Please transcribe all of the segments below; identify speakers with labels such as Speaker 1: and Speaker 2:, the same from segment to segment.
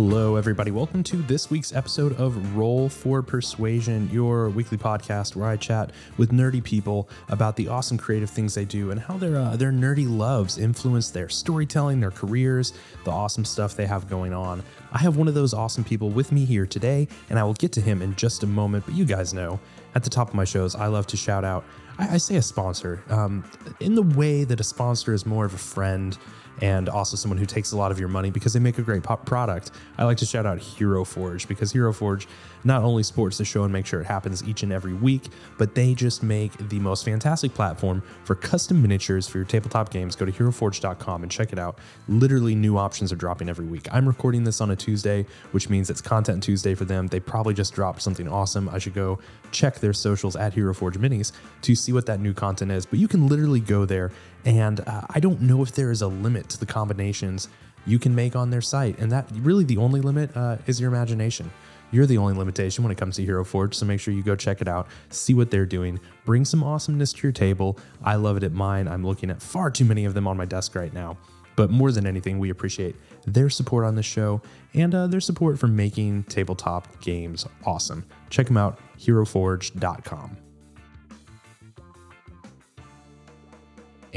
Speaker 1: Hello, everybody. Welcome to this week's episode of Roll for Persuasion, your weekly podcast where I chat with nerdy people about the awesome creative things they do and how their uh, their nerdy loves influence their storytelling, their careers, the awesome stuff they have going on. I have one of those awesome people with me here today, and I will get to him in just a moment. But you guys know, at the top of my shows, I love to shout out. I, I say a sponsor um, in the way that a sponsor is more of a friend and also someone who takes a lot of your money because they make a great product. I like to shout out Hero Forge because Hero Forge not only supports the show and make sure it happens each and every week, but they just make the most fantastic platform for custom miniatures for your tabletop games. Go to heroforge.com and check it out. Literally new options are dropping every week. I'm recording this on a Tuesday, which means it's content Tuesday for them. They probably just dropped something awesome. I should go check their socials at Hero Forge Minis to see what that new content is. But you can literally go there and uh, I don't know if there is a limit to the combinations you can make on their site. And that really the only limit uh, is your imagination. You're the only limitation when it comes to Hero Forge, so make sure you go check it out, see what they're doing, bring some awesomeness to your table. I love it at mine. I'm looking at far too many of them on my desk right now. But more than anything, we appreciate their support on the show and uh, their support for making tabletop games awesome. Check them out, heroforge.com.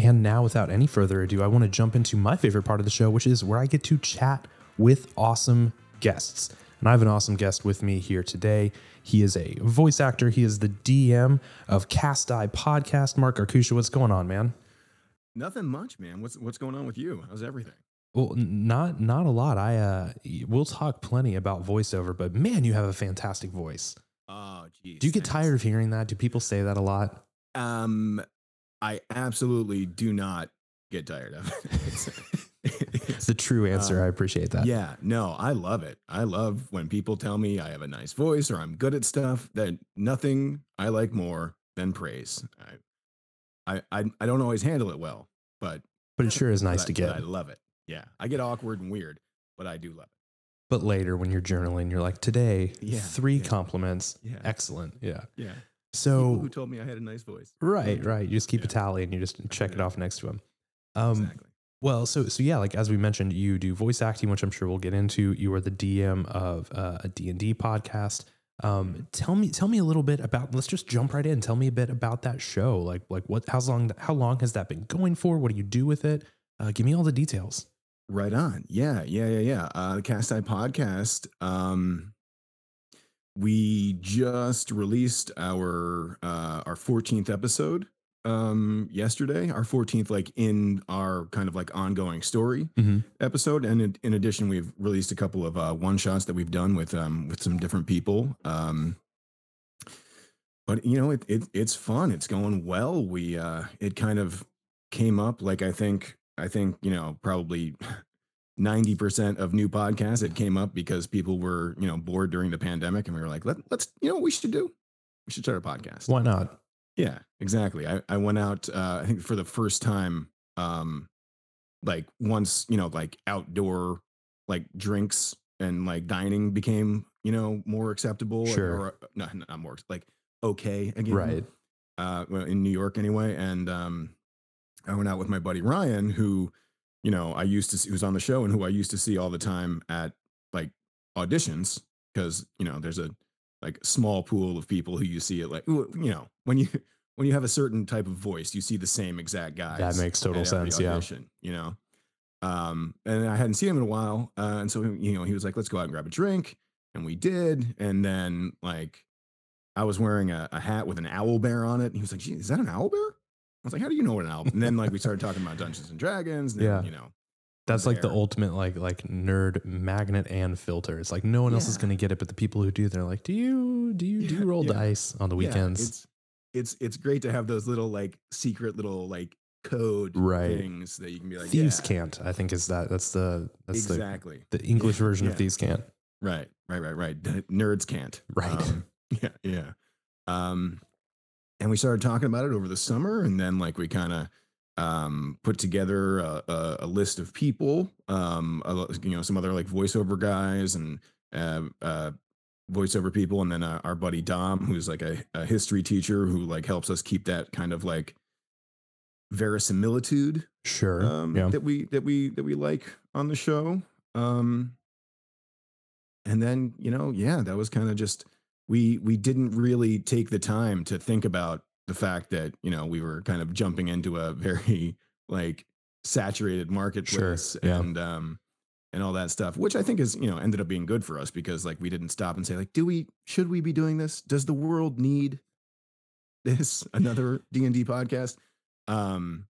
Speaker 1: And now, without any further ado, I want to jump into my favorite part of the show, which is where I get to chat with awesome guests. And I have an awesome guest with me here today. He is a voice actor. He is the DM of Cast Eye Podcast. Mark Arkusha, what's going on, man?
Speaker 2: Nothing much, man. What's what's going on with you? How's everything?
Speaker 1: Well, not not a lot. I uh, we'll talk plenty about voiceover, but man, you have a fantastic voice.
Speaker 2: Oh, geez.
Speaker 1: Do you get tired of hearing that? Do people say that a lot?
Speaker 2: Um, I absolutely do not get tired of it.
Speaker 1: It's the true answer.
Speaker 2: Uh,
Speaker 1: I appreciate that.
Speaker 2: yeah, no, I love it. I love when people tell me I have a nice voice or I'm good at stuff. That nothing I like more than praise. I, I, I, I don't always handle it well, but
Speaker 1: but it sure is nice to get.
Speaker 2: I love it. Yeah, I get awkward and weird, but I do love it.
Speaker 1: But later, when you're journaling, you're like, today,
Speaker 2: Yeah,
Speaker 1: three
Speaker 2: yeah.
Speaker 1: compliments.
Speaker 2: Yeah.
Speaker 1: Excellent. Yeah.
Speaker 2: Yeah.
Speaker 1: So,
Speaker 2: who told me I had a nice voice?
Speaker 1: right, right. You just keep a
Speaker 2: Yeah.
Speaker 1: tally and you just check it off next to them. Um,
Speaker 2: exactly.
Speaker 1: Well, so so yeah, like as we mentioned, you do voice acting, which I'm sure we'll get into. You are the DM of uh, a D and D podcast. Um, tell me, tell me a little bit about. Let's just jump right in. Tell me a bit about that show. Like, like what? How long? How long has that been going for? What do you do with it? Uh, give me all the details.
Speaker 2: Right on. Yeah, yeah, yeah, yeah. Uh, the Cast Eye podcast. Um, we just released our uh, our 14th episode um yesterday our 14th like in our kind of like ongoing story
Speaker 1: Mhm.
Speaker 2: episode. And in, in addition we've released a couple of uh one shots that we've done with um with some different people um but you know it, it it's fun. It's going well. We uh it kind of came up like i think i think you know probably 90% of new podcasts it came up because people were you know bored during the pandemic and we were like Let, let's you know what we should do we should start a podcast
Speaker 1: Why not?
Speaker 2: yeah, exactly. I, I went out uh I think for the first time um like once, you know, like outdoor like drinks and like dining became, you know, more acceptable or-
Speaker 1: Sure.
Speaker 2: or no, not more like okay again.
Speaker 1: Right.
Speaker 2: Uh well, in New York anyway and um I went out with my buddy Ryan who, you know, I used to see who's on the show and who I used to see all the time at like auditions because, you know, there's a like small pool of people who you see it like you know when you when you have a certain type of voice you see the same exact guy.
Speaker 1: That makes total sense, yeah.
Speaker 2: you know um and i hadn't seen him in a while uh, and so you know he was like let's go out and grab a drink and we did and then like i was wearing a, a hat with an owl bear on it and he was like Gee, is that an owl bear i was like how do you know what an owl and then like we started talking about dungeons and dragons and
Speaker 1: Yeah.
Speaker 2: then, you know
Speaker 1: That's like the ultimate like like nerd magnet and filter. It's like no one else is going to get it, but the people who do, they're like, do you do you do you roll
Speaker 2: yeah.
Speaker 1: dice on the
Speaker 2: Yeah,
Speaker 1: weekends?
Speaker 2: it's it's it's great to have those little like secret little like code
Speaker 1: Right.
Speaker 2: things that you can be like
Speaker 1: Thieves
Speaker 2: yeah,
Speaker 1: can't. I think is that that's the that's
Speaker 2: exactly
Speaker 1: the the English
Speaker 2: Yeah,
Speaker 1: version of
Speaker 2: yeah.
Speaker 1: thieves can't.
Speaker 2: right right right right D- nerds can't
Speaker 1: Right.
Speaker 2: Um, yeah yeah um and we started talking about it over the summer and then like we kind of um put together a, a, a list of people um a you know some other like voiceover guys and uh, uh voiceover people and then uh, our buddy dom who's like a, a history teacher who like helps us keep that kind of like verisimilitude
Speaker 1: Sure.
Speaker 2: um,
Speaker 1: yeah.
Speaker 2: that we that we that we like on the show. Um, and then you know yeah that was kind of just we we didn't really take the time to think about the fact that you know we were kind of jumping into a very like saturated marketplace
Speaker 1: yeah.
Speaker 2: and um and all that stuff which i think is you know ended up being good for us because like we didn't stop and say like do we should we be doing this? Does the world need this another d&d podcast? Um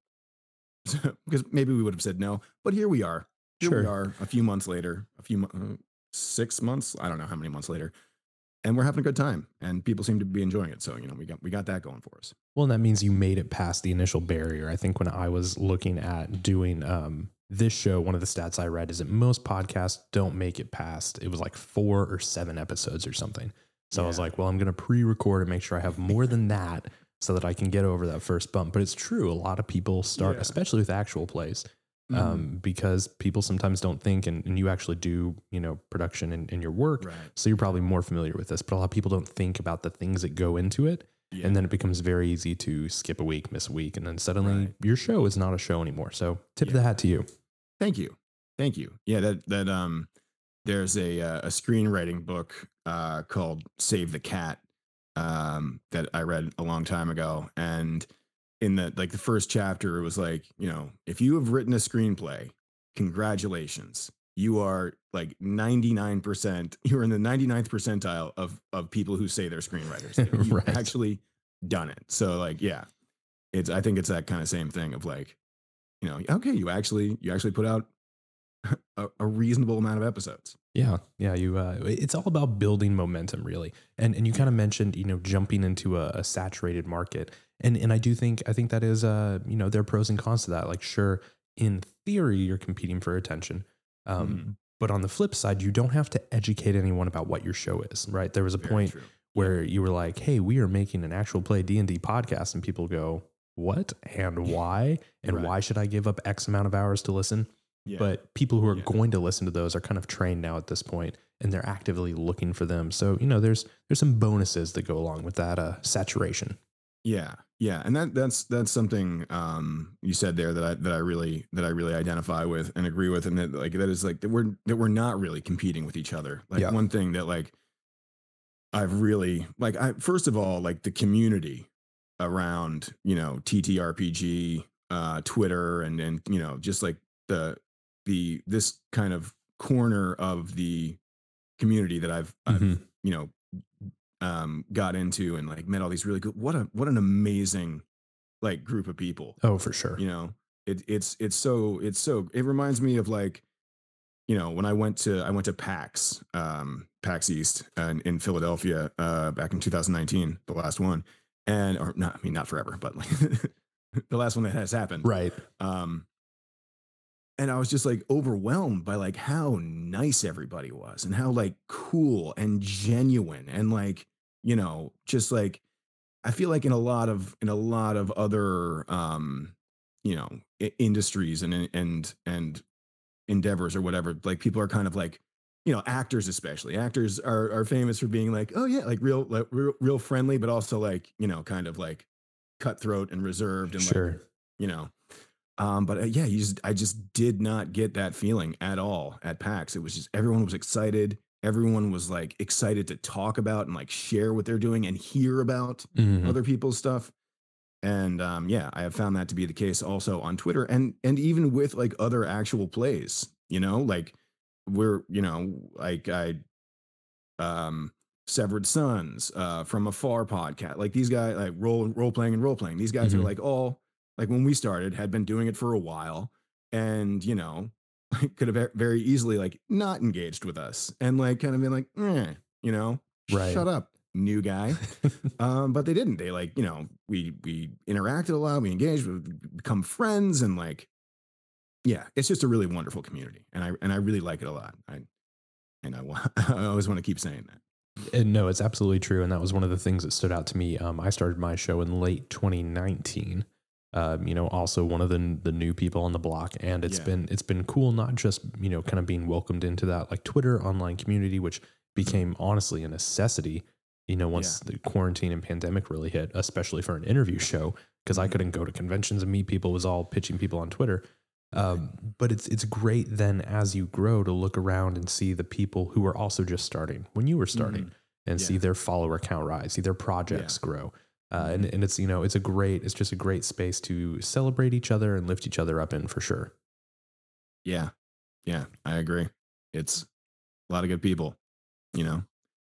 Speaker 2: because maybe we would have said no but here we are. Here we are a few months later a few uh, six months? I don't know how many months later and we're having a good time and people seem to be enjoying it so you know we got we got that going for us
Speaker 1: Well, and that means you made it past the initial barrier. I think when I was looking at doing um, this show, one of the stats I read is that most podcasts don't make it past. It was like four or seven episodes or something. So I was like, well, I'm going to pre-record and make sure I have more than that so that I can get over that first bump. But it's true. A lot of people start,
Speaker 2: Yeah.
Speaker 1: especially with actual plays,
Speaker 2: Mm-hmm.
Speaker 1: um, because people sometimes don't think, and, and you actually do, you know, production in, in your work.
Speaker 2: right
Speaker 1: So you're probably more familiar with this, but a lot of people don't think about the things that go into it.
Speaker 2: yeah.
Speaker 1: And then it becomes very easy to skip a week, miss a week, and then suddenly
Speaker 2: Right.
Speaker 1: your show is not a show anymore. So tip of
Speaker 2: Yeah.
Speaker 1: the hat to you.
Speaker 2: Thank you. Thank you. Yeah, that that um there's a uh, a screenwriting book uh called Save the Cat um that I read a long time ago and in the like the first chapter it was like, you know, if you have written a screenplay, congratulations. You are like 99%, you're in the 99th percentile of of people who say they're screenwriters. You've
Speaker 1: Right.
Speaker 2: actually done it. So like, yeah. It's I think it's that kind of same thing of like you know, okay, you actually you actually put out a, a reasonable amount of episodes.
Speaker 1: Yeah, yeah. You, uh, it's all about building momentum, really. And and you kind of mentioned, you know, jumping into a, a saturated market, and and I do think I think that is, uh, you know, there are pros and cons to that. Like, sure, in theory, you're competing for attention, um,
Speaker 2: Mhm.
Speaker 1: but on the flip side, you don't have to educate anyone about what your show is. Right? There was a point
Speaker 2: true.
Speaker 1: where you were like, "Hey, we are making an actual play D and D podcast," and people go, "What and why? And
Speaker 2: Right.
Speaker 1: why should I give up X amount of hours to listen?"
Speaker 2: Yeah.
Speaker 1: But people who are
Speaker 2: Yeah.
Speaker 1: going to listen to those are kind of trained now at this point, and they're actively looking for them. So you know, there's there's some bonuses that go along with that uh, saturation.
Speaker 2: yeah, yeah, and that that's that's something um, you said there that I that I really that I really identify with and agree with, and that like that is like that we're that we're not really competing with each other. Like
Speaker 1: Yeah.
Speaker 2: one thing that like I've really like I first of all like the community around you know TTRPG, uh, Twitter, and and you know just like the the this kind of corner of the community that I've, I've
Speaker 1: Mhm.
Speaker 2: you know um got into and like met all these really good what a what an amazing like group of people
Speaker 1: Oh, for sure.
Speaker 2: you know it, it's it's so it's so it reminds me of like you know when i went to i went to pax um pax east and in philadelphia uh back in 2019 the last one and or not i mean not forever but like the last one that has happened
Speaker 1: Right.
Speaker 2: um and i was just like overwhelmed by like how nice everybody was and how like cool and genuine and like you know just like i feel like in a lot of in a lot of other um you know i- industries and and and endeavors or whatever like people are kind of like you know actors especially actors are are famous for being like oh yeah like real like real, real friendly but also like you know kind of like cutthroat and reserved and like you know. Um, but uh, yeah, you just I just did not get that feeling at all at PAX. It was just everyone was excited. Everyone was like excited to talk about and like share what they're doing and hear about
Speaker 1: Mhm.
Speaker 2: other people's stuff. And um, yeah, I have found that to be the case also on Twitter and and even with like other actual plays. You know, like we're you know like I um Severed Sons uh from Afar podcast. Like these guys like role role playing and role playing. These guys
Speaker 1: Mhm.
Speaker 2: are like all like when we started had been doing it for a while and you know could have very easily like not engaged with us and like kind of been like eh, you know
Speaker 1: Right.
Speaker 2: shut up new guy um but they didn't they like you know we we interacted a lot we engaged we become friends and like yeah it's just a really wonderful community and i and i really like it a lot i and i, I always want to keep saying that
Speaker 1: And no, it's absolutely true. And that was one of the things that stood out to me. Um, I started my show in late 2019. Um, you know, also one of the the new people on the block, and it's
Speaker 2: Yeah.
Speaker 1: been it's been cool. Not just you know, kind of being welcomed into that like Twitter online community, which became honestly a necessity. You know, once the quarantine and pandemic really hit, especially for an interview show, because I
Speaker 2: Mhm.
Speaker 1: couldn't go to conventions and meet people. Was all pitching people on Twitter. Um, but it's it's great then as you grow to look around and see the people who are also just starting when you were starting
Speaker 2: Mhm.
Speaker 1: and
Speaker 2: Yeah.
Speaker 1: see their follower count rise, see their projects grow. Uh, and, and it's you know it's a great it's just a great space to celebrate each other and lift each other up in for sure.
Speaker 2: Yeah. Yeah. I agree. It's a lot of good people, you know?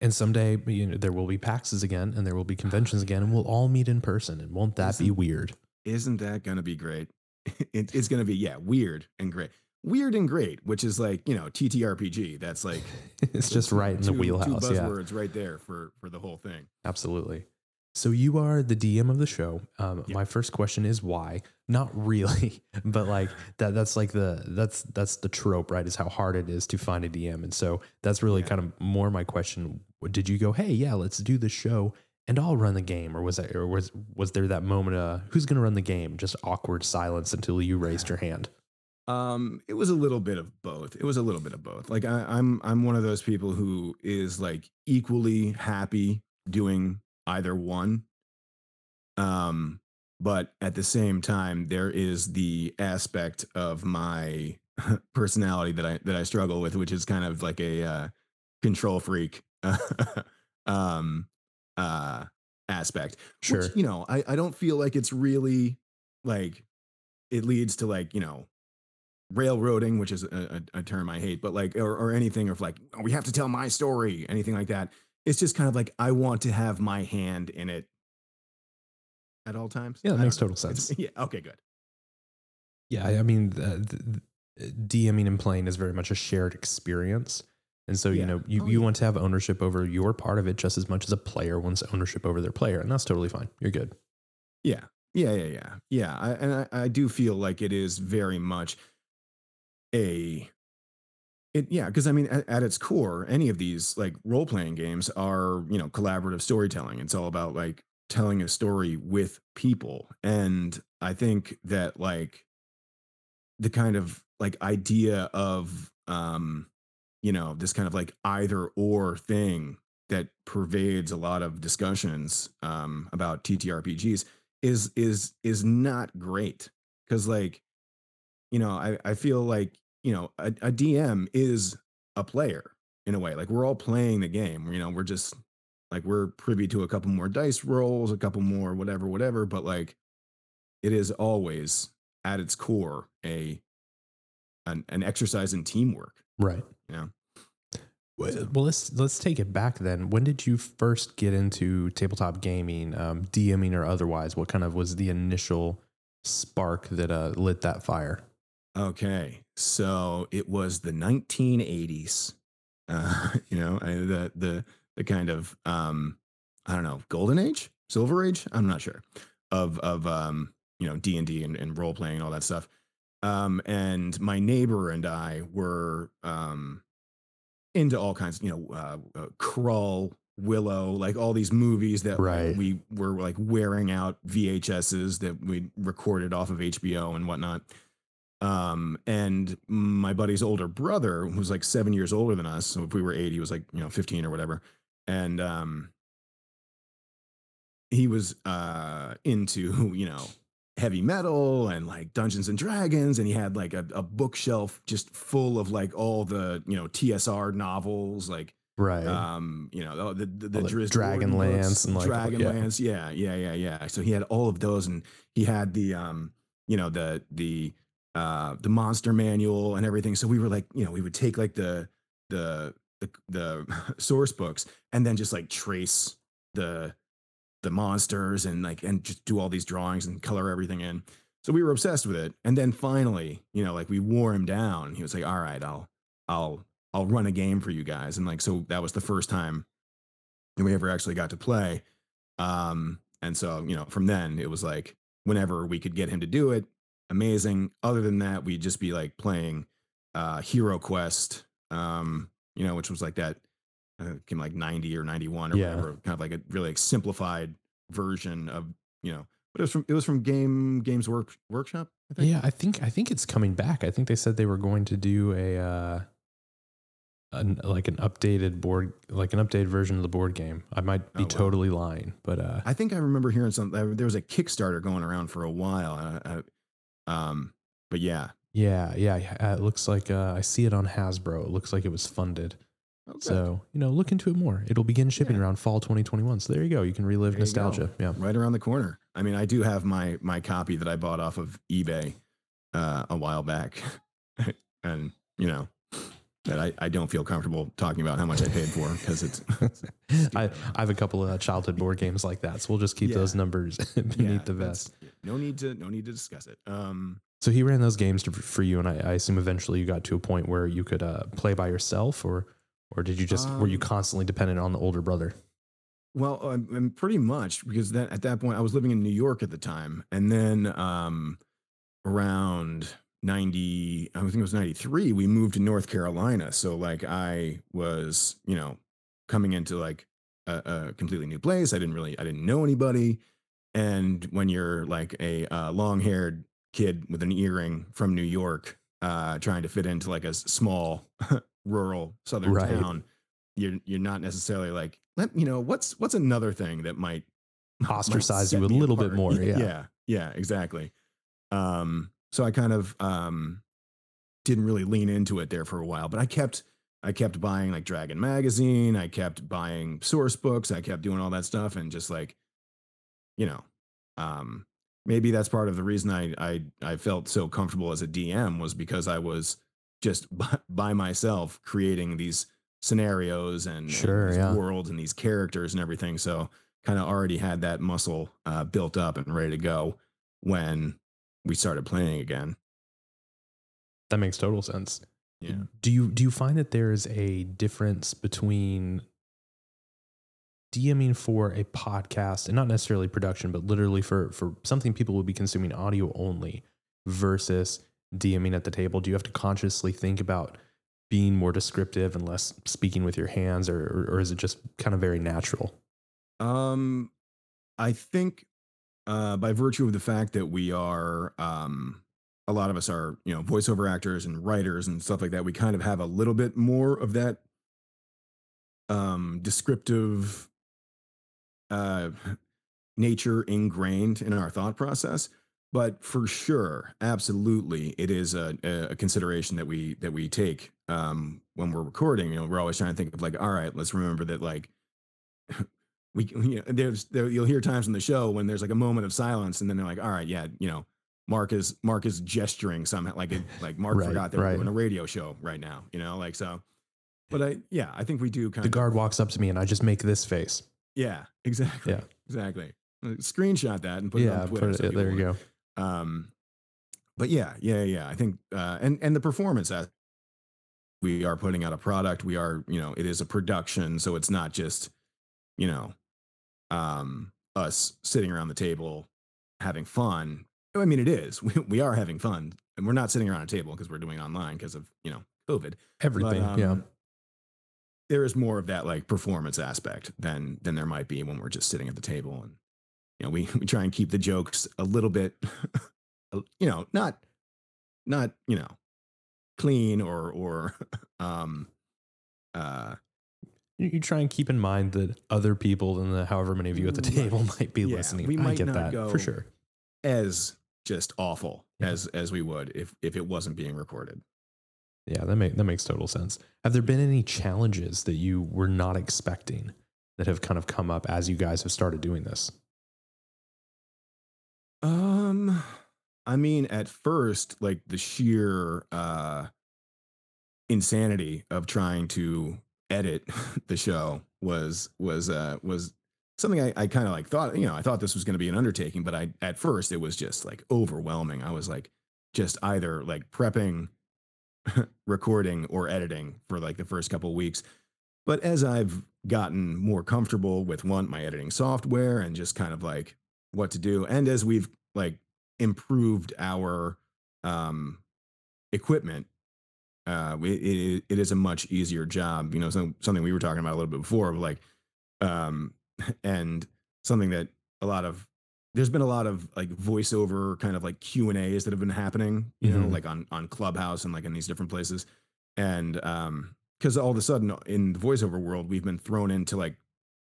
Speaker 1: And someday you know there will be PAXs again and there will be conventions again and we'll all meet in person and won't that be weird?
Speaker 2: Isn't that going to be great? it, it's going to be, yeah, weird and great. Weird and great, which is like, you know, TTRPG. That's like,
Speaker 1: it's just right in the wheelhouse.
Speaker 2: Two
Speaker 1: Yeah.
Speaker 2: buzzwords right there for, for the whole thing.
Speaker 1: Absolutely. So you are the DM of the show. Um,
Speaker 2: Yeah.
Speaker 1: My first question is why? Not really, but like that. That's like the that's that's the trope, right? Is how hard it is to find a DM, and so that's really
Speaker 2: Yeah.
Speaker 1: kind of more my question. Did you go, hey, yeah, let's do the show, and I'll run the game, or was that, or was was there that moment? Uh, who's going to run the game? Just awkward silence until you raised your hand.
Speaker 2: Um, it was a little bit of both. It was a little bit of both. Like I, I'm I'm one of those people who is like equally happy doing either one. Um, but at the same time, there is the aspect of my personality that I that I struggle with, which is kind of like a uh, control freak um uh aspect.
Speaker 1: Sure.
Speaker 2: Which, you know, I, I don't feel like it's really like it leads to like, you know, railroading, which is a, a, a term I hate, but like, or, or anything of like, oh, we have to tell my story, anything like that. It's just kind of like, I want to have my hand in it at all times.
Speaker 1: Yeah, that makes
Speaker 2: don't know.
Speaker 1: total
Speaker 2: It's-
Speaker 1: sense.
Speaker 2: yeah. Okay, good.
Speaker 1: Yeah, I I mean, the, uh, the, uh, DMing and playing is very much a shared experience. And so, you know, you,
Speaker 2: Oh,
Speaker 1: you
Speaker 2: yeah.
Speaker 1: want to have ownership over your part of it just as much as a player wants ownership over their player. And that's totally fine. You're good.
Speaker 2: Yeah. Yeah. Yeah. Yeah. Yeah. I, and I, I do feel like it is very much a, it, yeah. Cause I mean, at, at its core, any of these like role playing games are, you know, collaborative storytelling. It's all about like telling a story with people. And I think that like the kind of like idea of, um, you know, this kind of like either or thing that pervades a lot of discussions um, about TTRPGs is is is not great because like you know I, I feel like you know a, a dm is a player in a way like we're all playing the game you know we're just like we're privy to a couple more dice rolls a couple more whatever whatever but like it is always at its core a an, an exercise in teamwork
Speaker 1: Right.
Speaker 2: Yeah.
Speaker 1: Well,
Speaker 2: So-
Speaker 1: well, let's let's take it back then. When did you first get into tabletop gaming, um, DMing or otherwise? What kind of was the initial spark that uh, lit that fire?
Speaker 2: Okay, so it was the 1980s. Uh, you know, I, the the the kind of um, I don't know, golden age, silver age. I'm not sure of of um, you know D and D and role playing and all that stuff. Um, and my neighbor and I were um, into all kinds, you know, uh, uh, Krull, Willow, like all these movies that
Speaker 1: Right.
Speaker 2: we were like wearing out VHSs that we recorded off of HBO and whatnot. Um, and my buddy's older brother, who's like seven years older than us, so if we were eight, he was like, you know, 15 or whatever. And um he was uh into, you know, heavy metal and like Dungeons and Dragons, and he had like a, a bookshelf just full of like all the, you know, TSR novels, like
Speaker 1: Right.
Speaker 2: um, you know, the the, the,
Speaker 1: the Dragonlance and, like, yeah.
Speaker 2: Dragonlance, yeah, yeah, yeah, yeah. So he had all of those, and he had the um, you know, the the uh the monster manual and everything. So we were like, you know, we would take like the the the the source books and then just like trace the the monsters and like and just do all these drawings and color everything in. So we were obsessed with it. And then finally, you know, like we wore him down. He was like, "All right, I'll I'll I'll run a game for you guys." And like so that was the first time that we ever actually got to play. Um and so, you know, from then it was like whenever we could get him to do it, amazing. Other than that, we'd just be like playing uh Hero Quest um you know, which was like that uh, came like 90 or 91 or
Speaker 1: Yeah.
Speaker 2: whatever, kind of like a really like simplified version of, you know, but it was from it was from Game Games Work Workshop, I think.
Speaker 1: Yeah, I think I think it's coming back. I think they said they were going to do a uh, an, like an updated board, like an updated version of the board game. I might be
Speaker 2: Oh, wow.
Speaker 1: totally lying, but uh,
Speaker 2: I think I remember hearing something. There was a Kickstarter going around for a while. Um, but yeah,
Speaker 1: Yeah, yeah. yeah. It looks like uh, I see it on Hasbro. It looks like it was funded.
Speaker 2: Okay.
Speaker 1: So, you know, look into it more. It'll begin shipping
Speaker 2: Yeah.
Speaker 1: around fall 2021. So there you go. You can relive
Speaker 2: There
Speaker 1: nostalgia. Yeah.
Speaker 2: right around the corner. I mean, I do have my my copy that I bought off of eBay uh, a while back, and you know that I, I don't feel comfortable talking about how much I paid for because it's
Speaker 1: I, I have a couple of childhood board games like that. So we'll just keep
Speaker 2: Yeah.
Speaker 1: those numbers beneath
Speaker 2: yeah,
Speaker 1: the vest.
Speaker 2: No need to no need to discuss it. Um,
Speaker 1: So he ran those games to, for you. And I, I assume eventually you got to a point where you could uh, play by yourself or, or did you just, were you
Speaker 2: Um,
Speaker 1: constantly dependent on the older brother?
Speaker 2: Well, I'm pretty much because that at that point I was living in New York at the time, and then um, around ninety, I think it was ninety three, we moved to North Carolina. So like I was, you know, coming into like a, a completely new place. I didn't really, I didn't know anybody, and when you're like a uh, long haired kid with an earring from New York, uh, trying to fit into like a small rural southern
Speaker 1: Right.
Speaker 2: town, you're you're not necessarily like let you know what's what's another thing that might might
Speaker 1: Ostracize you a little bit more, yeah.
Speaker 2: yeah yeah exactly um so i kind of um didn't really lean into it there for a while but i kept i kept buying like dragon magazine i kept buying source books i kept doing all that stuff and just like you know um maybe that's part of the reason i i i felt so comfortable as a dm was because i was just by, by myself creating these scenarios and, and
Speaker 1: Sure,
Speaker 2: these
Speaker 1: yeah.
Speaker 2: worlds and these characters and everything so kind of already had that muscle uh, built up and ready to go when we started playing again
Speaker 1: That makes total sense.
Speaker 2: yeah
Speaker 1: Do you do you find that there is a difference between DMing for a podcast and not necessarily production, but literally for for something people would be consuming audio only versus DMing at the table? Do you have to consciously think about being more descriptive and less speaking with your hands, or or, or is it just kind of very natural?
Speaker 2: Um, I think uh, by virtue of the fact that we are, um, a lot of us are, you know, voiceover actors and writers and stuff like that. We kind of have a little bit more of that um, descriptive uh, nature ingrained in our thought process. But for sure, absolutely, it is a, a consideration that we that we take um, when we're recording. You know, we're always trying to think of like, all right, let's remember that like we you know, there's there, you'll hear times in the show when there's like a moment of silence and then they're like all right yeah you know mark is mark is gesturing somehow like it, like mark
Speaker 1: Right,
Speaker 2: forgot that
Speaker 1: right.
Speaker 2: we're doing a radio show right now you know like so but i yeah i think we do kind
Speaker 1: The
Speaker 2: of The
Speaker 1: guard walks up to me and I just make this face.
Speaker 2: Yeah exactly
Speaker 1: Yeah.
Speaker 2: exactly screenshot that and put it on twitter
Speaker 1: put
Speaker 2: so
Speaker 1: it, there you go.
Speaker 2: um but yeah yeah yeah i think uh and and the performance as we are putting out a product we are you know it is a production so it's not just you know um us sitting around the table having fun i mean it is we, we are having fun and we're not sitting around a table because we're doing online because of you know covid
Speaker 1: Everything.
Speaker 2: but,
Speaker 1: yeah.
Speaker 2: There is more of that like performance aspect than than there might be when we're just sitting at the table and you know we we try and keep the jokes a little bit you know not not you know clean or or um uh
Speaker 1: You, you try and keep in mind that other people than the however many of you at the table might be
Speaker 2: Yeah,
Speaker 1: listening.
Speaker 2: we
Speaker 1: I
Speaker 2: might
Speaker 1: get
Speaker 2: not
Speaker 1: that
Speaker 2: go-
Speaker 1: for sure.
Speaker 2: as just awful
Speaker 1: Yeah.
Speaker 2: as as we would if if it wasn't being recorded
Speaker 1: Yeah, that make that makes total sense. Have there been any challenges that you were not expecting that have kind of come up as you guys have started doing this?
Speaker 2: Um, I mean, at first, like the sheer uh insanity of trying to edit the show was was uh was something I, I kind of like thought, you know, I thought this was gonna be an undertaking, but I at first it was just like overwhelming. I was like just either like prepping recording or editing for like the first couple weeks. But as I've gotten more comfortable with one, my editing software and just kind of like what to do, and as we've like improved our um, equipment, uh, we, it, it is a much easier job. You know, some, something we were talking about a little bit before, like, um, and something that a lot of there's been a lot of like voiceover kind of like Q and A's that have been happening, you know,
Speaker 1: Mhm.
Speaker 2: like on on Clubhouse and like in these different places, and um, because all of a sudden in the voiceover world we've been thrown into like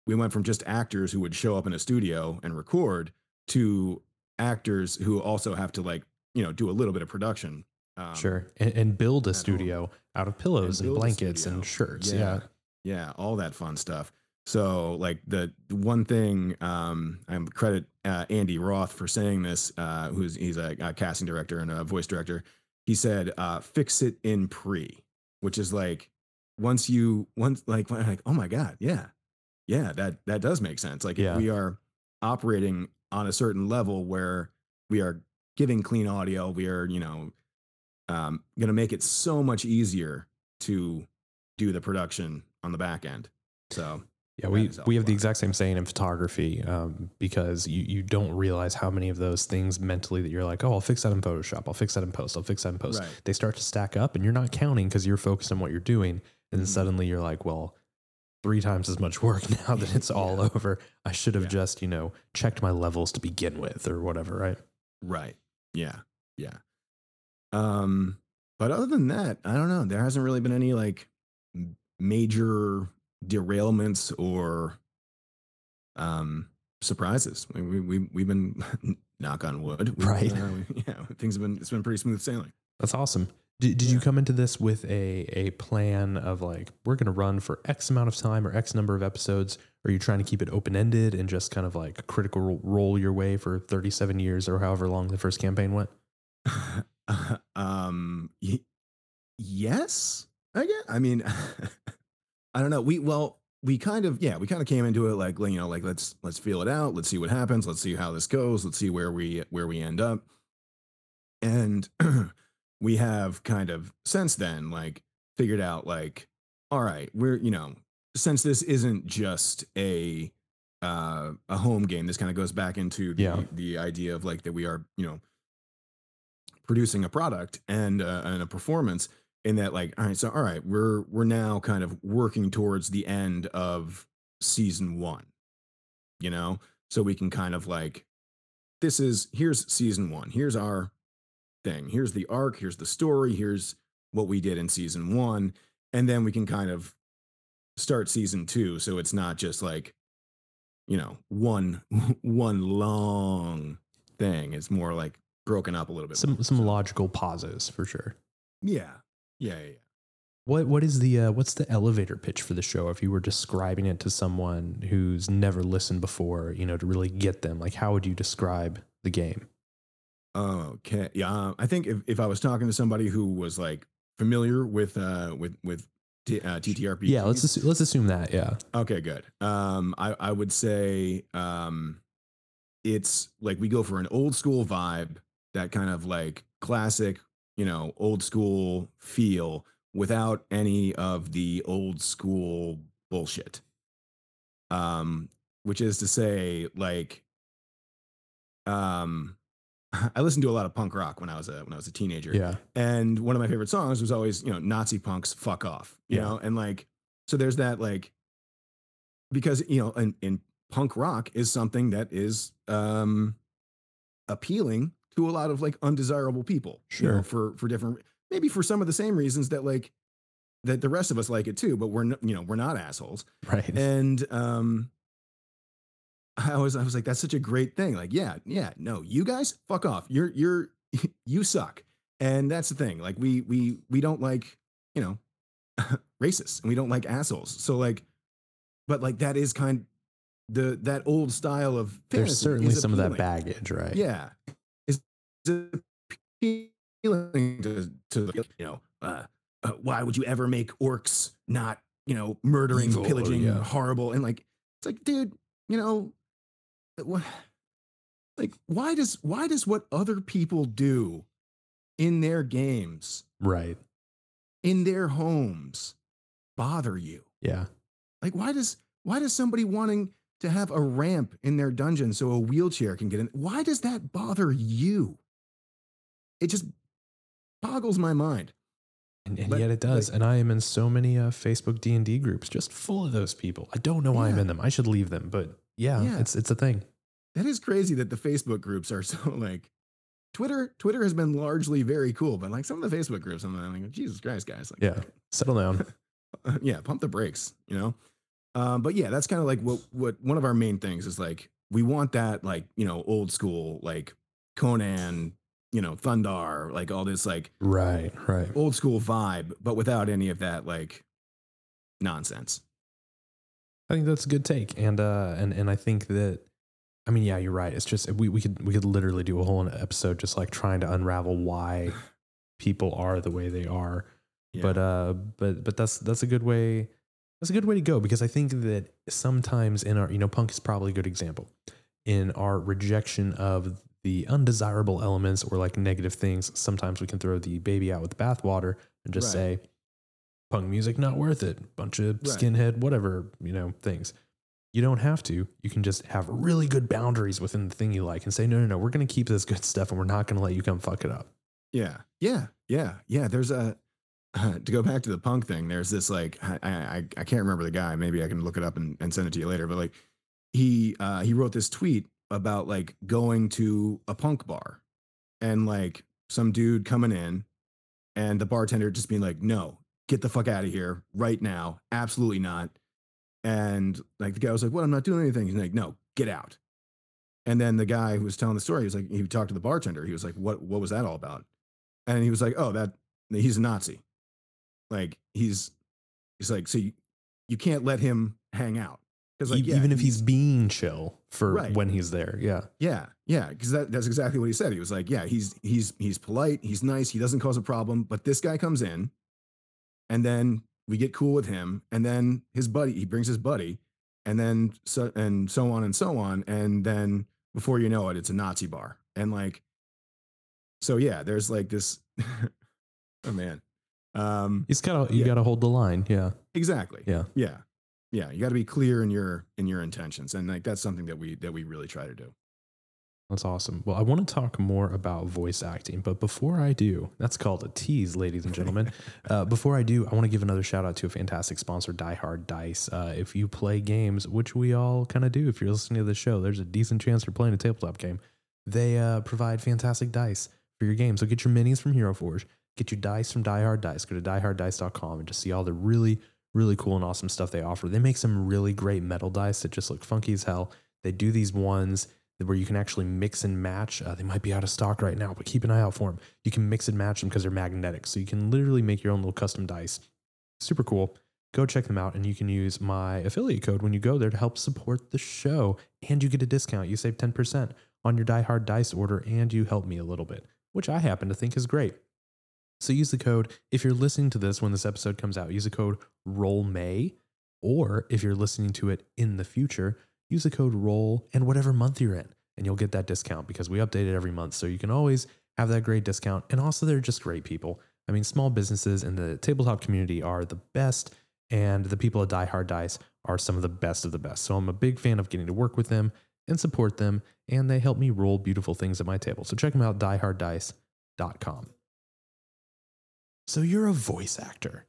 Speaker 2: we went from just actors who would show up in a studio and record to actors who also have to like you know do a little bit of production um,
Speaker 1: sure. And, and build a
Speaker 2: at home.
Speaker 1: studio out of pillows and,
Speaker 2: build a
Speaker 1: blankets and
Speaker 2: studio.
Speaker 1: shirts. Yeah.
Speaker 2: yeah all that fun stuff so like the one thing um i'm credit uh, andy roth for saying this uh who's he's a, a casting director and a voice director. He said uh fix it in pre which is like once you once like like oh my god yeah yeah that that does make sense. Like
Speaker 1: Yeah.
Speaker 2: if we are operating on a certain level where we are giving clean audio we are you know um going to make it so much easier to do the production on the back end. So
Speaker 1: Yeah, we, we have the exact same saying in photography um, because you, you don't realize how many of those things mentally that you're like, oh, I'll fix that in Photoshop. I'll fix that in post. I'll fix that in post.
Speaker 2: Right.
Speaker 1: They start to stack up and you're not counting because you're focused on what you're doing. And then
Speaker 2: Mhm.
Speaker 1: suddenly you're like, well, three times as much work now that it's all
Speaker 2: Yeah.
Speaker 1: over. I should have
Speaker 2: Yeah.
Speaker 1: just, you know, checked my levels to begin with or whatever, right?
Speaker 2: Right. Yeah. Yeah. Um, but other than that, I don't know. There hasn't really been any like major derailments or um surprises. We, we, we we've been knock on wood.
Speaker 1: Right.
Speaker 2: uh, we- yeah. Things have been it's been pretty smooth sailing.
Speaker 1: That's awesome. Did, did you come into this with a, a plan of like, we're going to run for X amount of time or X number of episodes? Or are you trying to keep it open ended and just kind of like Critical Role your way for 37 years or however long the first campaign went?
Speaker 2: um y- yes i guess i mean i don't know we well we kind of yeah we kind of came into it like you know like let's let's feel it out let's see what happens let's see how this goes let's see where we where we end up and we have kind of since then like figured out like all right we're you know since this isn't just a uh a home game this kind of goes back into the
Speaker 1: Yeah.
Speaker 2: the idea of like that we are you know producing a product and uh, and a performance in that like all right so all right we're we're now kind of working towards the end of season 1 you know so we can kind of like this is here's season 1 here's our thing here's the arc here's the story here's what we did in season 1 and then we can kind of start season 2 so it's not just like you know one one long thing it's more like broken up a little bit
Speaker 1: Some
Speaker 2: more.
Speaker 1: some
Speaker 2: So-
Speaker 1: logical pauses for sure.
Speaker 2: yeah yeah yeah, yeah.
Speaker 1: What what is the uh, what's the elevator pitch for the show? If you were describing it to someone who's never listened before, you know, to really get them, like how would you describe the game?
Speaker 2: Okay. Yeah. um, I think if, if I was talking to somebody who was like familiar with uh with with T, uh, TTRPG.
Speaker 1: Yeah, let's assu- let's assume that. Yeah,
Speaker 2: Okay, good. Um, I I would say um, it's like we go for an old school vibe, that kind of like classic, you know, old school feel without any of the old school bullshit. Um, which is to say, like, um, I listened to a lot of punk rock when I was a when I was a teenager.
Speaker 1: yeah,
Speaker 2: And one of my favorite songs was always, you know, Nazi punks fuck off, you
Speaker 1: Yeah.
Speaker 2: know, and like, so there's that like, because, you know, and, and punk rock is something that is um appealing to a lot of like undesirable people, you know,
Speaker 1: Sure.
Speaker 2: for, for different, maybe for some of the same reasons that like, that the rest of us like it too, but we're, you know, we're not assholes.
Speaker 1: Right.
Speaker 2: and um i was i was like that's such a great thing. Like yeah yeah no you guys fuck off. You're you're you suck. And that's the thing like we we we don't like you know racists and we don't like assholes. So like but like that is kind the that old style of
Speaker 1: There's certainly some of that baggage, right?
Speaker 2: yeah appealing to to you know uh, uh, why would you ever make orcs not you know murdering
Speaker 1: Evil,
Speaker 2: pillaging
Speaker 1: yeah.
Speaker 2: horrible and like it's like dude you know what like why does why does what other people do in their games
Speaker 1: right.
Speaker 2: in their homes bother you
Speaker 1: Yeah,
Speaker 2: like why does why does somebody wanting to have a ramp in their dungeon so a wheelchair can get in why does that bother you it just boggles my mind
Speaker 1: and, and
Speaker 2: But,
Speaker 1: yet it does.
Speaker 2: like-
Speaker 1: and I am in so many uh, Facebook D and D groups, just full of those people. I don't know why I'm in them. I should leave them, but yeah,
Speaker 2: Yeah.
Speaker 1: it's it's a thing.
Speaker 2: that is crazy that the facebook groups are so like twitter twitter has been largely very cool but like some of the facebook groups i'm like jesus christ guys like
Speaker 1: Yeah. Settle down.
Speaker 2: yeah, pump the brakes, you know. Um, but yeah, that's kind of like what what one of our main things is like we want that like you know old school like Conan you know, Thundarr, like all this like
Speaker 1: Right, right.
Speaker 2: old school vibe, but without any of that like nonsense.
Speaker 1: I think that's a good take, and uh, and and I think that, I mean, yeah, you're right. It's just we we could we could literally do a whole episode just like trying to unravel why people are the way they are.
Speaker 2: Yeah.
Speaker 1: But uh, but but that's that's a good way. That's a good way to go because I think that sometimes in our you know punk is probably a good example in our rejection of the undesirable elements or like negative things. Sometimes we can throw the baby out with the bathwater and just
Speaker 2: Right.
Speaker 1: say punk music not worth it. Bunch of
Speaker 2: Right.
Speaker 1: skinhead whatever you know things. You don't have to. You can just have really good boundaries within the thing you like and say no no no. We're gonna keep this good stuff and we're not gonna let you come fuck it up.
Speaker 2: Yeah, yeah, yeah, yeah. There's a to go back to the punk thing. There's this like I I, I can't remember the guy. Maybe I can look it up and, and send it to you later. But like he uh, he wrote this tweet about like going to a punk bar and like some dude coming in and the bartender just being like, "No, get the fuck out of here right now. Absolutely not." And like the guy was like, "What? I'm not doing anything." He's like, "No, get out." And then the guy who was telling the story, he was like, he talked to the bartender. He was like, "What? What was that all about?" And he was like, "Oh, that he's a Nazi. Like he's he's like, so you, you can't let him hang out because like
Speaker 1: E-
Speaker 2: yeah,
Speaker 1: even if he's being chill for
Speaker 2: Right.
Speaker 1: when he's there. Yeah.
Speaker 2: yeah yeah because that, that's exactly what he said. He was like, yeah, he's he's he's polite, he's nice, he doesn't cause a problem. But this guy comes in, and then we get cool with him, and then his buddy he brings his buddy, and then so and so on and so on, and then before you know it, it's a Nazi bar, and like, so yeah, there's like this. oh man. Um,
Speaker 1: He's gotta you
Speaker 2: Yeah.
Speaker 1: gotta hold the line. Yeah.
Speaker 2: Exactly.
Speaker 1: Yeah.
Speaker 2: Yeah. Yeah. You got to be clear in your in your intentions, and like that's something that we that we really try to do.
Speaker 1: That's awesome. Well, I want to talk more about voice acting, but before I do, that's called a tease, ladies and gentlemen. uh, before I do, I want to give another shout out to a fantastic sponsor, Die Hard Dice. Uh, if you play games, which we all kind of do, if you're listening to the show, there's a decent chance you're playing a tabletop game. They uh, provide fantastic dice for your game. So get your minis from Hero Forge, get your dice from Die Hard Dice. Go to dieharddice.com and just see all the really, really cool and awesome stuff they offer. They make some really great metal dice that just look funky as hell. They do these ones where you can actually mix and match. Uh, they might be out of stock right now, but keep an eye out for them. You can mix and match them because they're magnetic. So you can literally make your own little custom dice. Super cool. Go check them out, and you can use my affiliate code when you go there to help support the show. And you get a discount. You save 10% on your Die Hard Dice order, and you help me a little bit, which I happen to think is great. So use the code, if you're listening to this when this episode comes out, use the code Roll May, Or if you're listening to it in the future, use the code ROLL and whatever month you're in, and you'll get that discount because we update it every month. So you can always have that great discount. And also, they're just great people. I mean, small businesses in the tabletop community are the best, and the people at Die Hard Dice are some of the best of the best. So I'm a big fan of getting to work with them and support them, and they help me roll beautiful things at my table. So check them out, dieharddice.com. So you're a voice actor.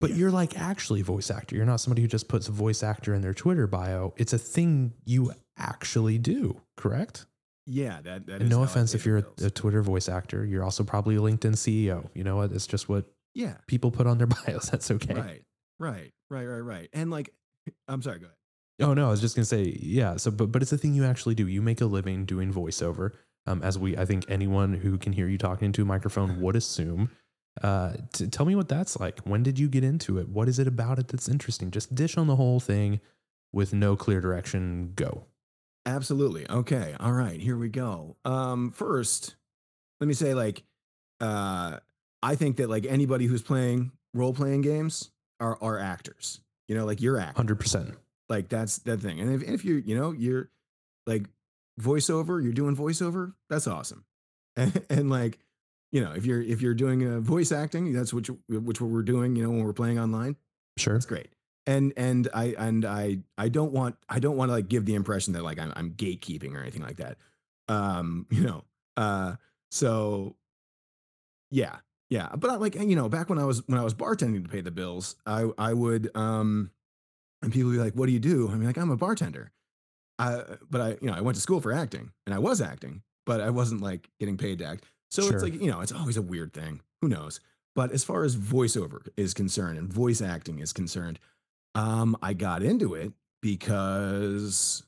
Speaker 1: But
Speaker 2: Yeah.
Speaker 1: you're like actually a voice actor. You're not somebody who just puts voice actor in their Twitter bio. It's a thing you actually do, correct?
Speaker 2: Yeah, that that
Speaker 1: no offense if you're a, a Twitter voice actor. You're also probably a LinkedIn CEO. You know what? It's just what
Speaker 2: yeah,
Speaker 1: people put on their bios. That's okay.
Speaker 2: right, right, right, right, right. And like, I'm sorry, go ahead.
Speaker 1: Oh no, I was just gonna say yeah. So, but but it's a thing you actually do. You make a living doing voiceover, um, as we I think anyone who can hear you talking into a microphone would assume. Uh, t- tell me what that's like. When did you get into it? What is it about it that's interesting? Just dish on the whole thing with no clear direction. Go.
Speaker 2: Absolutely. Okay. All right. Here we go. Um, first, let me say, like, uh, I think that like anybody who's playing role playing games are are actors. You know, like you're acting.
Speaker 1: Hundred percent.
Speaker 2: Like that's that thing. And if if you're, you know, you're like voiceover, you're doing voiceover, that's awesome. And, and like, you know, if you're if you're doing a voice acting, that's what you, which what we're doing. You know, when we're playing online,
Speaker 1: Sure.
Speaker 2: it's great. And and I and I I don't want I don't want to like give the impression that like I'm I'm gatekeeping or anything like that. Um, you know. Uh so yeah. Yeah. But I like you know, back when I was when I was bartending to pay the bills, I I would um and people would be like, "What do you do?" I'm like, "I'm a bartender." I but I you know, I went to school for acting and I was acting, but I wasn't like getting paid to act. So
Speaker 1: Sure.
Speaker 2: it's like, you know, it's always a weird thing. Who knows? But as far as voiceover is concerned and voice acting is concerned, um, I got into it because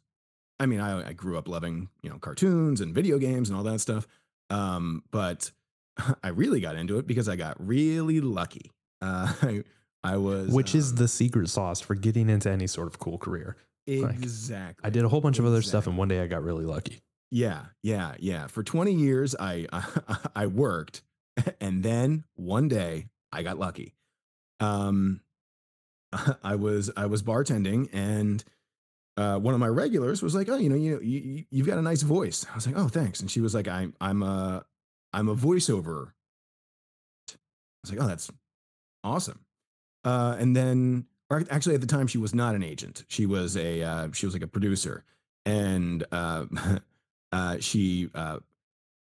Speaker 2: I mean, I, I grew up loving, you know, cartoons and video games and all that stuff. Um, but I really got into it because I got really lucky. Uh, I, I was,
Speaker 1: Which is
Speaker 2: um,
Speaker 1: the secret sauce for getting into any sort of cool career. like,
Speaker 2: exactly.
Speaker 1: I did a whole bunch of other stuff, and one day I got really lucky.
Speaker 2: Yeah, yeah, yeah. For 20 years, I I worked, and then one day I got lucky. Um, I was I was bartending, and uh, one of my regulars was like, "Oh, you know, you you you- you've got a nice voice." I was like, "Oh, thanks." And she was like, "I'm I'm a I'm a voiceover." I was like, "Oh, that's awesome." Uh, and then, actually, at the time, she was not an agent. She was a uh, she was like a producer, and uh, uh, she uh,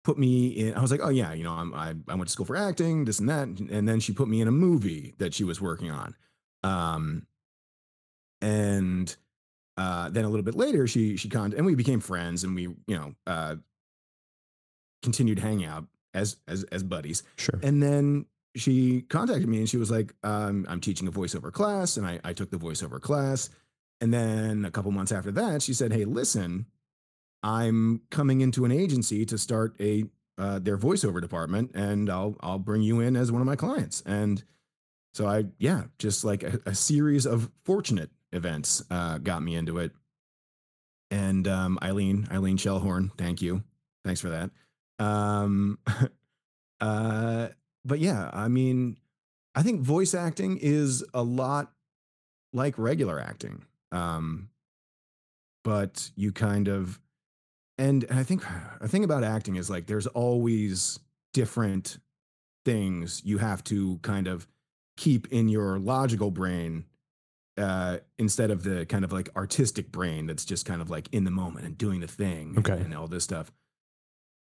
Speaker 2: put me in. I was like, oh yeah, you know, I'm, I I went to school for acting, this and that, and then she put me in a movie that she was working on. Um, and uh, then a little bit later, she she con and we became friends, and we you know uh, continued hanging out as as as buddies.
Speaker 1: Sure.
Speaker 2: And then she contacted me and she was like, um, I'm teaching a voiceover class. And I, I took the voiceover class. And then a couple months after that, she said, Hey, listen, I'm coming into an agency to start a uh, their voiceover department, and I'll I'll bring you in as one of my clients. And so I yeah, just like a, a series of fortunate events uh, got me into it. And um, Eileen Eileen Shellhorn, thank you, thanks for that. Um, uh, but yeah, I mean, I think voice acting is a lot like regular acting. Um, but you kind of and I think a thing about acting is like there's always different things you have to kind of keep in your logical brain uh, instead of the kind of like artistic brain that's just kind of like in the moment and doing the thing and-
Speaker 1: Okay.
Speaker 2: and all this stuff.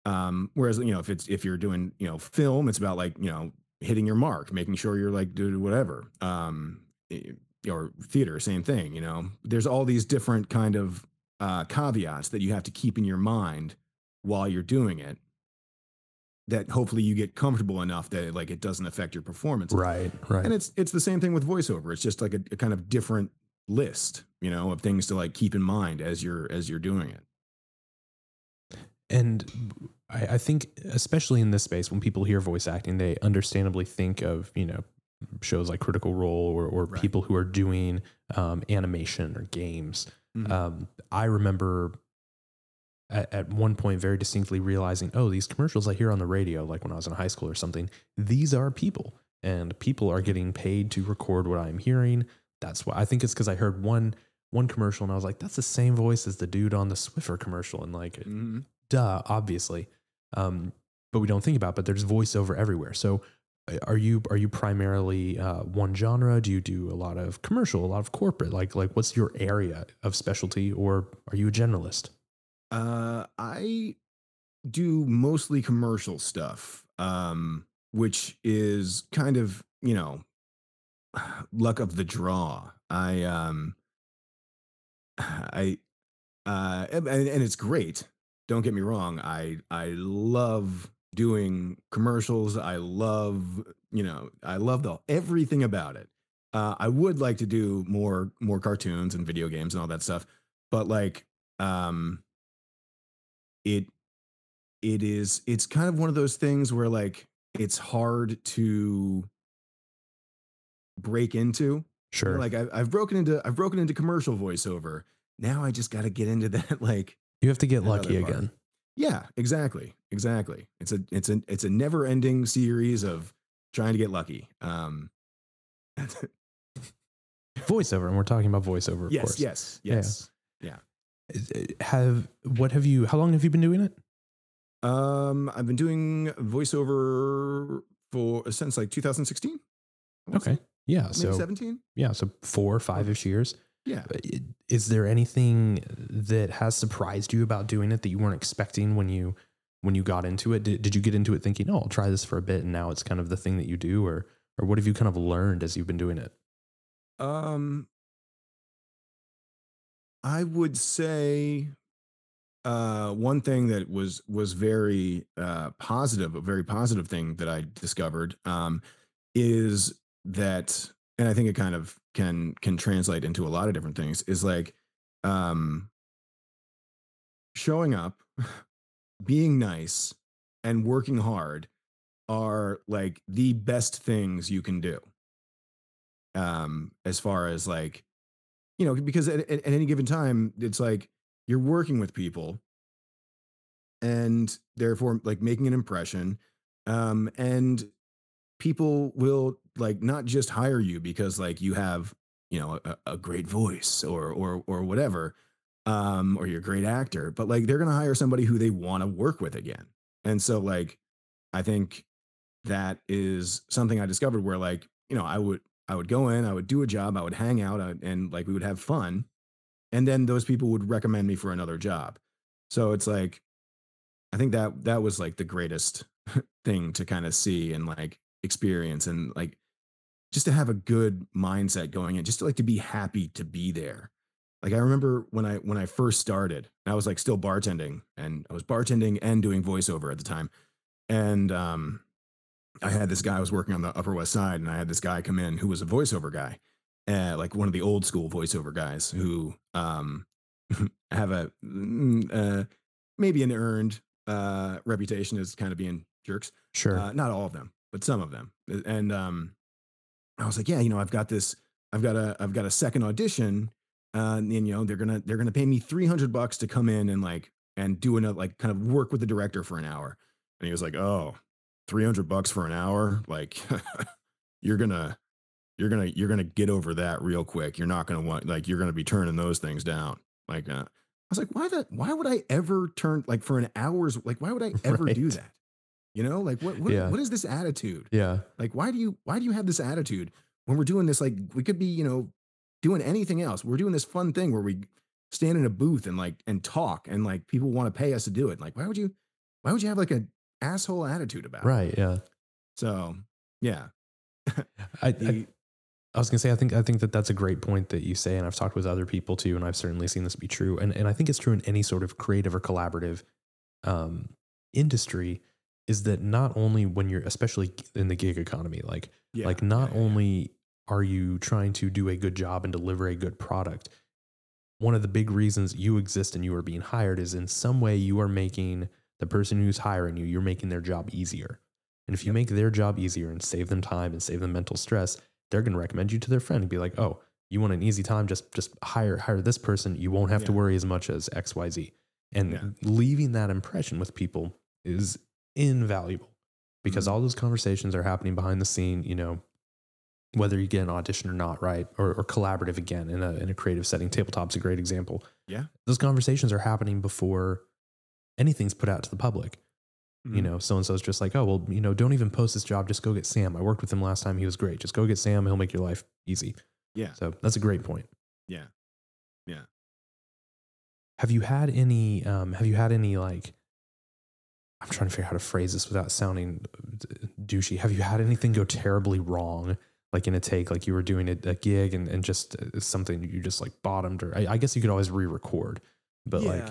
Speaker 2: Um, whereas you know if it's if you're doing you know film, it's about like you know hitting your mark, making sure you're like doing whatever. Um, eh, or theater, same thing. You know, there's all these different kind of uh, caveats that you have to keep in your mind while you're doing it. That hopefully you get comfortable enough that like it doesn't affect your performance.
Speaker 1: Right. Right.
Speaker 2: And it's it's the same thing with voiceover. It's just like a, a kind of different list, you know, of things to like keep in mind as you're as you're doing it.
Speaker 1: And I, I think, especially in this space, when people hear voice acting, they understandably think of you know shows like Critical Role or or
Speaker 2: Right.
Speaker 1: people who are doing um, animation or games.
Speaker 2: Mhm.
Speaker 1: Um, I remember at, at one point very distinctly realizing, oh, these commercials I hear on the radio, like when I was in high school or something, these are people, and people are getting paid to record what I'm hearing. That's why I think it's because I heard one one commercial and I was like, that's the same voice as the dude on the Swiffer commercial, and like
Speaker 2: Mhm.
Speaker 1: duh, obviously. Um, but we don't think about. But there's voiceover everywhere. So, are you are you primarily uh, one genre? Do you do a lot of commercial, a lot of corporate? Like like what's your area of specialty, or are you a generalist?
Speaker 2: Uh, I do mostly commercial stuff, um, which is kind of you know luck of the draw. I um, I uh, and, and it's great. Don't get me wrong. I I love doing commercials. I love you know I love the everything about it. Uh, I would like to do more more cartoons and video games and all that stuff, but like um, it it is it's kind of one of those things where like it's hard to break into
Speaker 1: Sure.
Speaker 2: like I've, I've broken into i've broken into commercial voiceover now i just got to get into that like
Speaker 1: you have to get lucky again.
Speaker 2: Yeah exactly exactly it's a it's a it's a never ending series of trying to get lucky um
Speaker 1: Voiceover, and we're talking about voiceover, of
Speaker 2: yes
Speaker 1: course.
Speaker 2: yes
Speaker 1: Yeah.
Speaker 2: yes
Speaker 1: Have what have you? How long have you been doing it?
Speaker 2: um i've been doing voiceover for since like 2016 I wanna say.
Speaker 1: Okay. Yeah.
Speaker 2: maybe
Speaker 1: So
Speaker 2: 17
Speaker 1: yeah. So four, or five ish years.
Speaker 2: Yeah
Speaker 1: Uh, Is there anything that has surprised you about doing it that you weren't expecting when you when you got into it? Did, did you get into it thinking, "Oh, I'll try this for a bit," and now it's kind of the thing that you do, or or what have you kind of learned as you've been doing it?
Speaker 2: Um, I would say uh, one thing that was was very uh, positive, a very positive thing that I discovered um, is that, and I think it kind of can can translate into a lot of different things. Is like um, showing up, being nice, and working hard are like the best things you can do. Um, as far as like, you know, because at, at, any given time, it's like you're working with people and therefore like making an impression. Um, and people will like not just hire you because like you have, you know, a, a great voice or or or whatever, um, or you're a great actor, but like they're gonna hire somebody who they want to work with again. And so like I think that is something I discovered where like, you know, I would I would go in, I would do a job, I would hang out, I, and like we would have fun, and then those people would recommend me for another job. So it's like, I think that that was like the greatest thing to kind of see and like experience and like just to have a good mindset going in, just to like to be happy to be there. Like I remember when I when I first started, I was like still bartending and I was bartending and doing voiceover at the time. And um I had this guy I was working on the Upper West Side, and I had this guy come in who was a voiceover guy, uh, like one of the old school voiceover guys who um, have a mm, uh, maybe an earned uh, reputation as kind of being jerks.
Speaker 1: Sure.
Speaker 2: Uh, not all of them, but some of them. And um, I was like, yeah, you know, I've got this. I've got a. I've got a second audition, uh, and you know, they're gonna they're gonna pay me three hundred bucks to come in and like and do another like kind of work with the director for an hour. And he was like, oh 300 bucks for an hour like you're gonna you're gonna you're gonna get over that real quick you're not gonna want like you're gonna be turning those things down like uh, i was like why that why would i ever turn like for an hour's like why would i ever right. do that you know like what what, yeah. what is this attitude
Speaker 1: yeah
Speaker 2: like why do you why do you have this attitude when we're doing this like we could be you know doing anything else we're doing this fun thing where we stand in a booth and like and talk and like people want to pay us to do it like why would you why would you have like an asshole attitude about
Speaker 1: right,
Speaker 2: it.
Speaker 1: Right. Yeah.
Speaker 2: So yeah.
Speaker 1: I, the, I, I was gonna say I think I think that that's a great point that you say, and I've talked with other people too, and I've certainly seen this be true, and and I think it's true in any sort of creative or collaborative um, industry. Is that not only when you're, especially in the gig economy, like yeah, like not yeah, only are you trying to do a good job and deliver a good product, one of the big reasons you exist and you are being hired is in some way you are making the person who's hiring you, you're making their job easier. And if you make their job easier and save them time and save them mental stress, they're going to recommend you to their friend and be like, "Oh, you want an easy time? Just just hire hire this person. You won't have yeah. to worry as much as xyz And leaving that impression with people is invaluable because mm-hmm. all those conversations are happening behind the scene. You know, whether you get an audition or not, right? Or, or collaborative again in a in a creative setting. Tabletop's a great example.
Speaker 2: Yeah,
Speaker 1: those conversations are happening before anything's put out to the public. Mm-hmm. You know, so and so's just like, oh, well, you know, don't even post this job. Just go get Sam. I worked with him last time. He was great. Just go get Sam. He'll make your life easy.
Speaker 2: Yeah.
Speaker 1: So that's a great point.
Speaker 2: Yeah. Yeah.
Speaker 1: Have you had any, um, have you had any like, I'm trying to figure out how to phrase this without sounding douchey. Have you had anything go terribly wrong? Like in a take, like you were doing a, a gig and, and just uh, something you just like bottomed or I, I guess you could always re-record, but yeah. like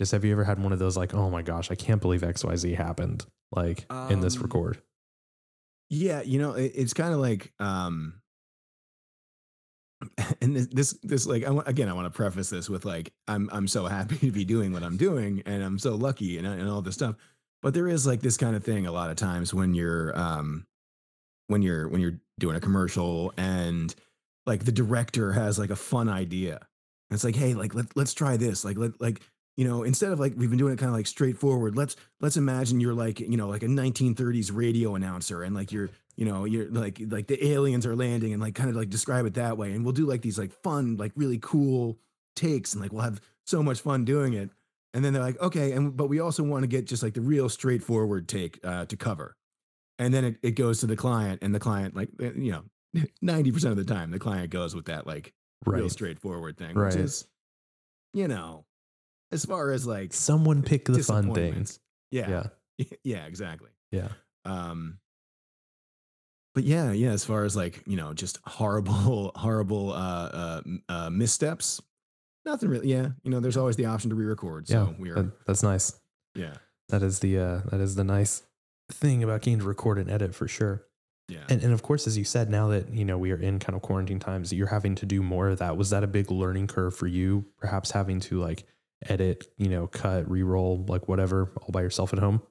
Speaker 1: just have you ever had one of those like, oh my gosh, I can't believe XYZ happened like um, in this um, record?
Speaker 2: Yeah, you know, it, it's kind of like um and this this, this like I want, again I want to preface this with like I'm I'm so happy to be doing what I'm doing and I'm so lucky and and all this stuff. But there is like this kind of thing a lot of times when you're um when you're when you're doing a commercial and like the director has like a fun idea. it's like, hey, like let, let's try this. Like let like you know instead of like we've been doing it kind of like straightforward let's let's imagine you're like you know like a 1930s radio announcer and like you're you know you're like like the aliens are landing and like kind of like describe it that way and we'll do like these like fun like really cool takes and like we'll have so much fun doing it and then they're like okay and but we also want to get just like the real straightforward take uh, to cover and then it, it goes to the client and the client like eh, you know 90% of the time the client goes with that like right. real straightforward thing right. which is you know as far as like
Speaker 1: someone pick the fun things.
Speaker 2: Yeah. Yeah. Yeah, exactly.
Speaker 1: Yeah.
Speaker 2: Um but yeah, yeah, as far as like, you know, just horrible, horrible uh uh, uh missteps, nothing really. Yeah, you know, there's always the option to re-record. So yeah, we are
Speaker 1: that, that's nice.
Speaker 2: Yeah.
Speaker 1: That is the uh that is the nice thing about getting to record and edit for sure.
Speaker 2: Yeah.
Speaker 1: And and of course, as you said, now that you know we are in kind of quarantine times, you're having to do more of that. Was that a big learning curve for you? Perhaps having to like edit, you know, cut, re-roll, like whatever, all by yourself at home?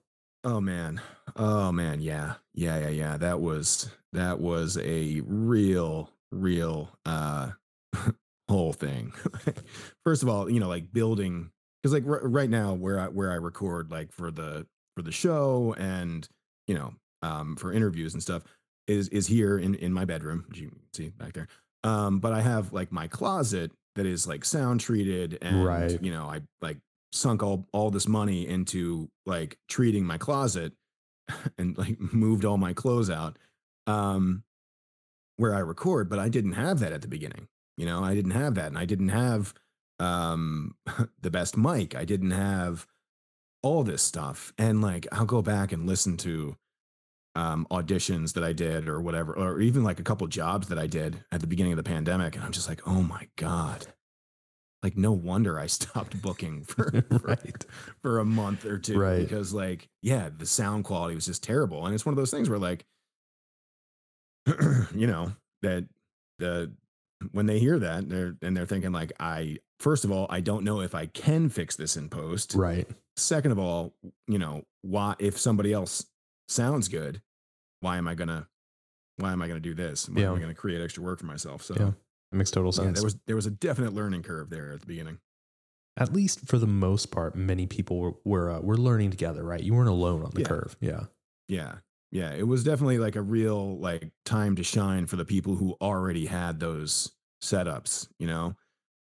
Speaker 2: Oh man. Oh man. Yeah. Yeah. Yeah. Yeah. That was that was a real, real uh whole thing. First of all, you know, like building because like r- right now where I where I record like for the for the show and you know um for interviews and stuff is is here in in my bedroom. You see back there. Um, but I have like my closet that is like sound treated and
Speaker 1: Right.
Speaker 2: you know I like sunk all all this money into like treating my closet and like moved all my clothes out um where I record but I didn't have that at the beginning you know I didn't have that and I didn't have um the best mic I didn't have all this stuff and like I'll go back and listen to um auditions that I did or whatever or even like a couple jobs that I did at the beginning of the pandemic and I'm just like oh my god like no wonder I stopped booking for for,
Speaker 1: right.
Speaker 2: for a month or two
Speaker 1: Right.
Speaker 2: because like yeah the sound quality was just terrible and it's one of those things where like you know that the when they hear that they're and they're thinking like i first of all i don't know if i can fix this in post
Speaker 1: Right.
Speaker 2: second of all you know why if somebody else sounds good why am i gonna why am i gonna do this why am
Speaker 1: Yeah.
Speaker 2: i gonna create extra work for myself so
Speaker 1: Yeah, It makes total
Speaker 2: yeah,
Speaker 1: sense.
Speaker 2: there was there was a definite learning curve there at the beginning
Speaker 1: At least for the most part, many people were were, uh, were learning together, right? You weren't alone on the
Speaker 2: Yeah.
Speaker 1: curve. Yeah.
Speaker 2: Yeah. Yeah. It was definitely like a real like time to shine for the people who already had those setups, you know?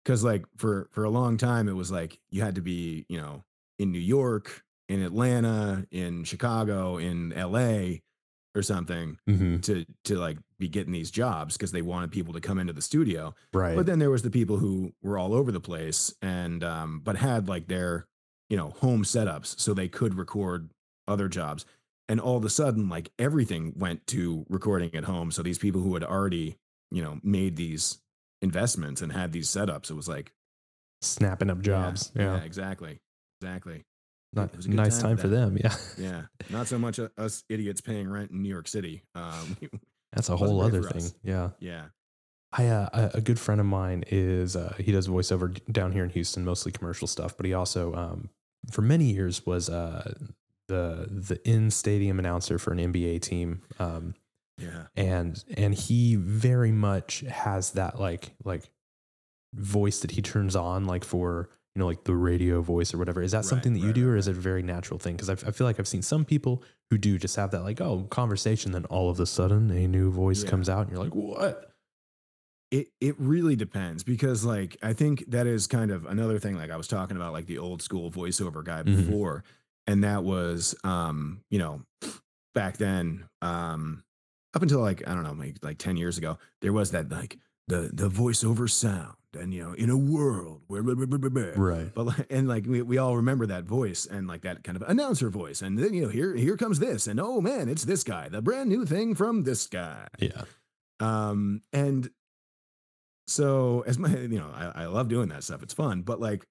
Speaker 2: Cause like for for a long time it was like you had to be, you know, in New York, in Atlanta, in Chicago, in LA or something
Speaker 1: hmm
Speaker 2: to to like be getting these jobs because they wanted people to come into the studio.
Speaker 1: Right.
Speaker 2: But then there was the people who were all over the place and um but had like their, you know, home setups so they could record other jobs. And all of a sudden like everything went to recording at home. So these people who had already, you know, made these investments and had these setups, it was like
Speaker 1: Snapping up
Speaker 2: yeah,
Speaker 1: jobs. Yeah.
Speaker 2: exactly. Exactly.
Speaker 1: Not
Speaker 2: it was a
Speaker 1: nice
Speaker 2: time
Speaker 1: time
Speaker 2: for
Speaker 1: them. Yeah.
Speaker 2: Yeah. Not so much uh, us idiots paying rent in New York City. Um
Speaker 1: That's a whole other thing.
Speaker 2: us.
Speaker 1: Yeah.
Speaker 2: yeah.
Speaker 1: I uh, a a good friend of mine is uh, he does voiceover down here in Houston, mostly commercial stuff, but he also um, for many years was uh, the the in stadium announcer for an NBA team, um,
Speaker 2: Yeah.
Speaker 1: and and he very much has that like like voice that he turns on like for you know like the radio voice or whatever. Is that
Speaker 2: Right,
Speaker 1: something that you
Speaker 2: right,
Speaker 1: do,
Speaker 2: right,
Speaker 1: or is it a very natural thing? Because I I feel like I've seen some people who do just have that like oh conversation, then all of a sudden a new voice
Speaker 2: Yeah.
Speaker 1: comes out, and you're like what?
Speaker 2: It it really depends because like I think that is kind of another thing like I was talking about like the old school voiceover guy
Speaker 1: Mhm.
Speaker 2: before and that was um you know back then um up until like I don't know like like 10 years ago there was that like the the voiceover sound and you know in a world where blah, blah, blah, blah.
Speaker 1: Right.
Speaker 2: but like, and like we, we all remember that voice and like that kind of announcer voice and then you know here here comes this and oh man it's this guy the brand new thing from this guy
Speaker 1: Yeah.
Speaker 2: um, and so as my, you know, I, I love doing that stuff. It's fun, but like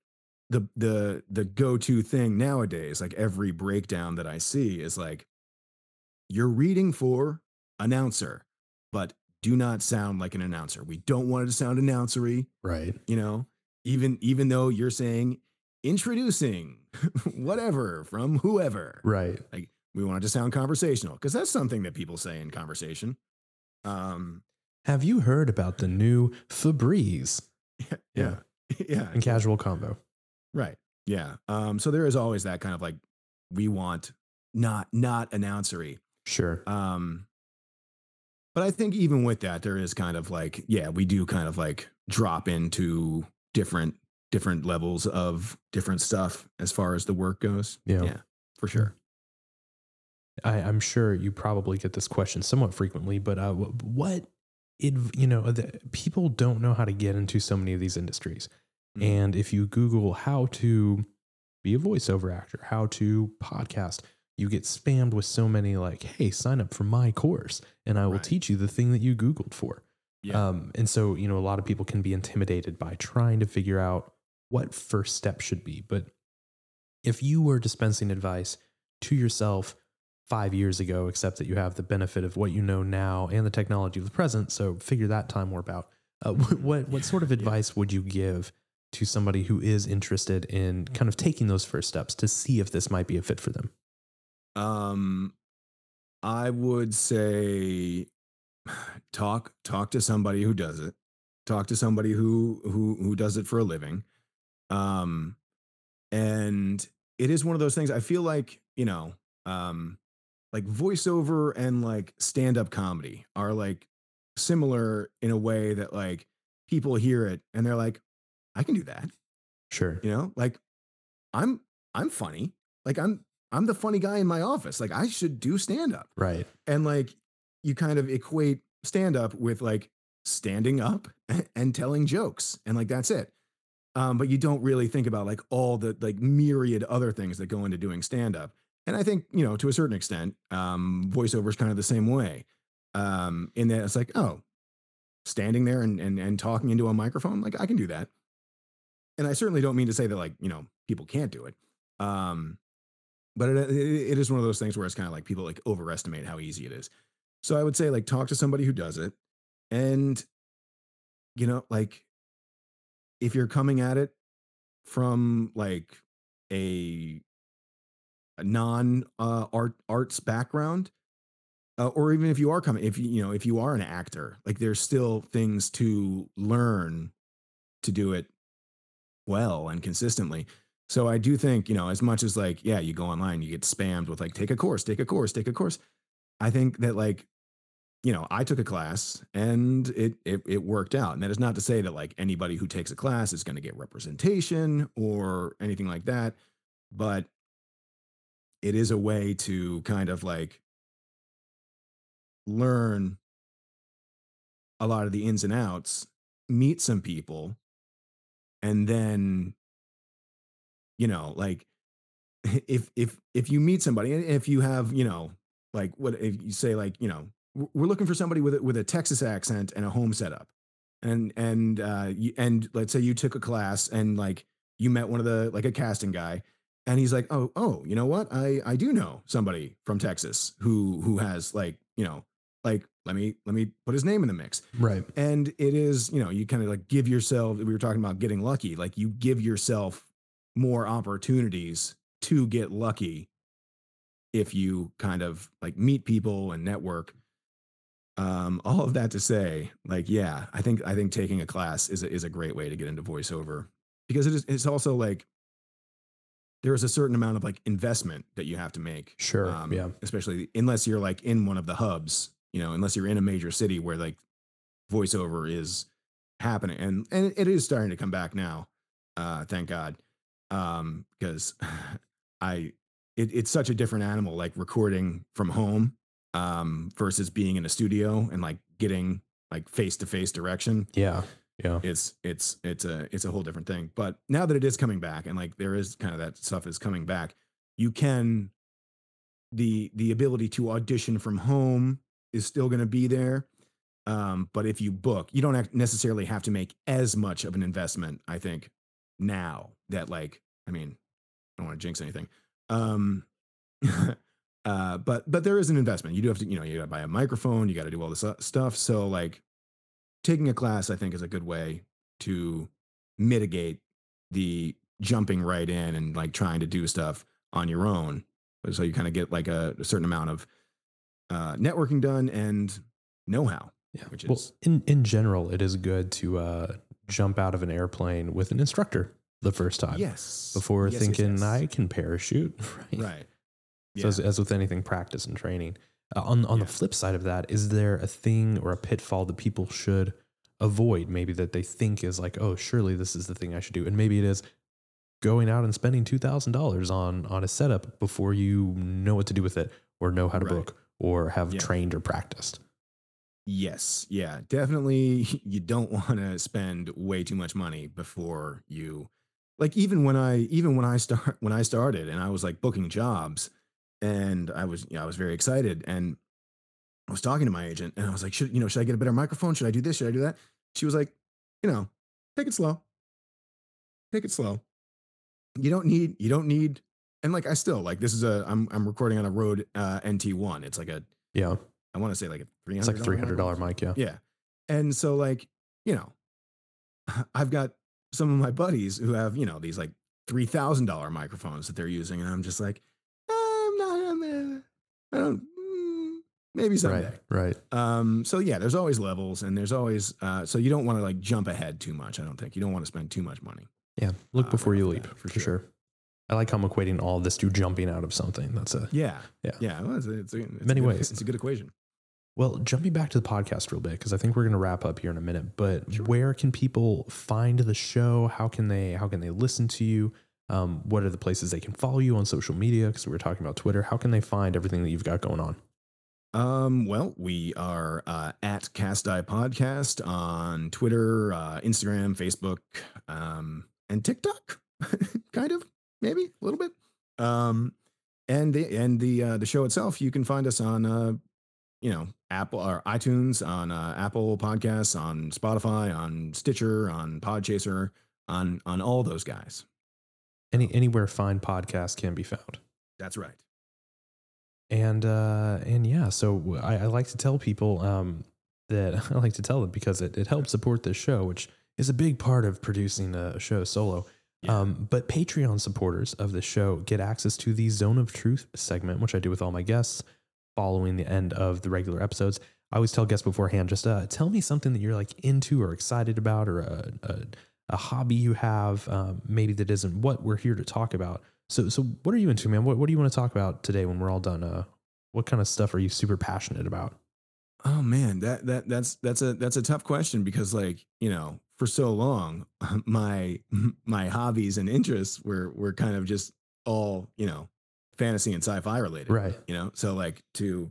Speaker 2: the the the go-to thing nowadays, like every breakdown that I see is like you're reading for announcer, but do not sound like an announcer. We don't want it to sound announcery,
Speaker 1: Right.
Speaker 2: you know, even even though you're saying introducing whatever from whoever.
Speaker 1: Right.
Speaker 2: Like we want it to sound conversational because that's something that people say in conversation. Um
Speaker 1: Have you heard about the new Febreze
Speaker 2: yeah. Yeah.
Speaker 1: and casual combo?
Speaker 2: Right. Yeah. Um, so there is always that kind of like we want not not announcery.
Speaker 1: Sure.
Speaker 2: Um but I think even with that, there is kind of like, yeah, we do kind of like drop into different different levels of different stuff as far as the work goes.
Speaker 1: Yeah.
Speaker 2: Yeah, for sure.
Speaker 1: I, I'm sure you probably get this question somewhat frequently, but uh, what it you know the, people don't know how to get into so many of these industries,
Speaker 2: Mhm.
Speaker 1: and if you Google how to be a voiceover actor, how to podcast, you get spammed with so many like, hey, sign up for my course, and I will
Speaker 2: Right.
Speaker 1: teach you the thing that you Googled for.
Speaker 2: Yeah.
Speaker 1: Um, and so, you know, a lot of people can be intimidated by trying to figure out what first step should be. But if you were dispensing advice to yourself five years ago, except that you have the benefit of what you know now and the technology of the present, so figure that time warp out. Uh, what, what sort of advice would you give to somebody who is interested in kind of taking those first steps to see if this might be a fit for them?
Speaker 2: Um, I would say talk talk to somebody who does it. Talk to somebody who who who does it for a living. Um, and it is one of those things. I feel like you know, um, like voiceover and like stand up comedy are like similar in a way that like people hear it and they're like, I can do that.
Speaker 1: Sure.
Speaker 2: You know, like I'm I'm funny. Like I'm I'm the funny guy in my office. Like I should do stand up.
Speaker 1: Right.
Speaker 2: And like you kind of equate stand up with like standing up and telling jokes and like that's it. Um, but you don't really think about like all the like myriad other things that go into doing stand up. And I think, you know, to a certain extent, um, voiceover is kind of the same way. Um, in that it's like, oh, standing there and, and and talking into a microphone, like I can do that. And I certainly don't mean to say that like, you know, people can't do it. Um, but it, it, is one of those things where it's kind of like people like overestimate how easy it is. So I would say like talk to somebody who does it. And, you know, like if you're coming at it from like a, a non uh, art arts background, uh, or even if you are coming, if you you know if you are an actor, like there's still things to learn to do it well and consistently. So I do think you know as much as like yeah, you go online, you get spammed with like take a course, take a course, take a course. I think that like you know I took a class and it it, it worked out, and that is not to say that like anybody who takes a class is going to get representation or anything like that, but it is a way to kind of like learn a lot of the ins and outs, meet some people, and then, you know, like if if if you meet somebody, and if you have, you know, like what if you say like, you know, we're looking for somebody with a, with a Texas accent and a home setup, and and uh, you, and let's say you took a class and like you met one of the like a casting guy and he's like oh oh you know what? I i do know somebody from texas who who has like you know like let me let me put his name in the mix.
Speaker 1: Right.
Speaker 2: and it is you know you kind of like give yourself we were talking about getting lucky like you give yourself more opportunities to get lucky if you kind of like meet people and network um all of that to say like yeah i think i think taking a class is a, is a great way to get into voiceover because it is it's also like there is a certain amount of like investment that you have to make
Speaker 1: Sure.
Speaker 2: um,
Speaker 1: yeah.
Speaker 2: especially unless you're like in one of the hubs, you know, unless you're in a major city where like voiceover is happening, and and it is starting to come back now, uh, thank God, um, because I it, it's such a different animal, like recording from home, um, versus being in a studio and like getting like face to face direction
Speaker 1: Yeah. Yeah.
Speaker 2: it's it's it's a it's a whole different thing but now that it is coming back and like there is kind of that stuff is coming back you can the the ability to audition from home is still going to be there um but if you book you don't necessarily have to make as much of an investment i think now that like i mean i don't want to jinx anything um uh but but there is an investment you do have to you know you got to buy a microphone you got to do all this uh, stuff so like taking a class i think is a good way to mitigate the jumping right in and like trying to do stuff on your own so you kind of get like a, a certain amount of uh, networking done and know-how
Speaker 1: Yeah.
Speaker 2: which
Speaker 1: well, in in general, it is good to uh, jump out of an airplane with an instructor the first time
Speaker 2: yes
Speaker 1: before
Speaker 2: Yes, yes,
Speaker 1: thinking
Speaker 2: yes.
Speaker 1: I can parachute. Right.
Speaker 2: right
Speaker 1: So as, as with anything, practice and training. Uh, on on
Speaker 2: Yeah.
Speaker 1: the flip side of that, is there a thing or a pitfall that people should avoid? Maybe that they think is like, oh, surely this is the thing I should do, and maybe it is going out and spending two thousand dollars on on a setup before you know what to do with it, or know how to
Speaker 2: Right.
Speaker 1: book, or have
Speaker 2: Yeah.
Speaker 1: trained or practiced.
Speaker 2: Yes, yeah, definitely. You don't want to spend way too much money before you, like, even when I, even when I start, when I started, and I was like booking jobs, and I was, you know, I was very excited, and I was talking to my agent, and I was like, should, you know, should I get a better microphone? Should I do this? Should I do that? She was like, you know, take it slow, take it slow. You don't need, you don't need, and like, I still like this is a, I'm, I'm recording on a Rode uh, NT1. It's like a,
Speaker 1: Yeah,
Speaker 2: I want to say like a three hundred.
Speaker 1: it's like three hundred dollar mic. Yeah,
Speaker 2: Yeah. And so like, you know, I've got some of my buddies who have, you know, these like $3,000 microphones that they're using. And I'm just like, I'm not, I'm, I don't. mm, maybe someday.
Speaker 1: Right. Right.
Speaker 2: Um, so yeah, there's always levels, and there's always uh, so you don't want to like jump ahead too much. I don't think you don't want to spend too much money.
Speaker 1: Yeah. Look
Speaker 2: Uh,
Speaker 1: before you leap, for
Speaker 2: for
Speaker 1: sure.
Speaker 2: sure.
Speaker 1: I like how I'm equating all this to jumping out of something. That's a
Speaker 2: Yeah,
Speaker 1: Yeah.
Speaker 2: yeah. Well, it's, a- it's, a- it's
Speaker 1: Many
Speaker 2: good-
Speaker 1: ways.
Speaker 2: It's a good equation.
Speaker 1: Well, jumping back to the podcast real bit because I think we're going to wrap up here in a minute. But
Speaker 2: Sure.
Speaker 1: where can people find the show? How can they how can they listen to you? Um, what are the places they can follow you on social media? Because we were talking about Twitter. How can they find everything that you've got going on?
Speaker 2: Um, well, we are uh, at Cast Eye Podcast on Twitter, uh, Instagram, Facebook, um, and TikTok, kind of, maybe a little bit. Um, and the and the uh, the show itself, you can find us on uh, you know Apple or iTunes, on uh, Apple Podcasts, on Spotify, on Stitcher, on Podchaser, on on all those guys.
Speaker 1: Any anywhere fine podcast can be found.
Speaker 2: That's right.
Speaker 1: And uh, and yeah, so I, I like to tell people um, that I like to tell them because it, it helps support this show, which is a big part of producing a show solo.
Speaker 2: Yeah.
Speaker 1: Um, but Patreon supporters of the show get access to the Zone of Truth segment, which I do with all my guests following the end of the regular episodes. I always tell guests beforehand, just uh, tell me something that you're like into or excited about, or a, a, a hobby you have, um, maybe that isn't what we're here to talk about. So, so what are you into, man? What, what do you want to talk about today when we're all done? Uh, what kind of stuff are you super passionate about?
Speaker 2: Oh man, that that that's that's a that's a tough question because like, you know, for so long my my hobbies and interests were were kind of just all, you know, fantasy and sci-fi related.
Speaker 1: Right.
Speaker 2: You know, so like to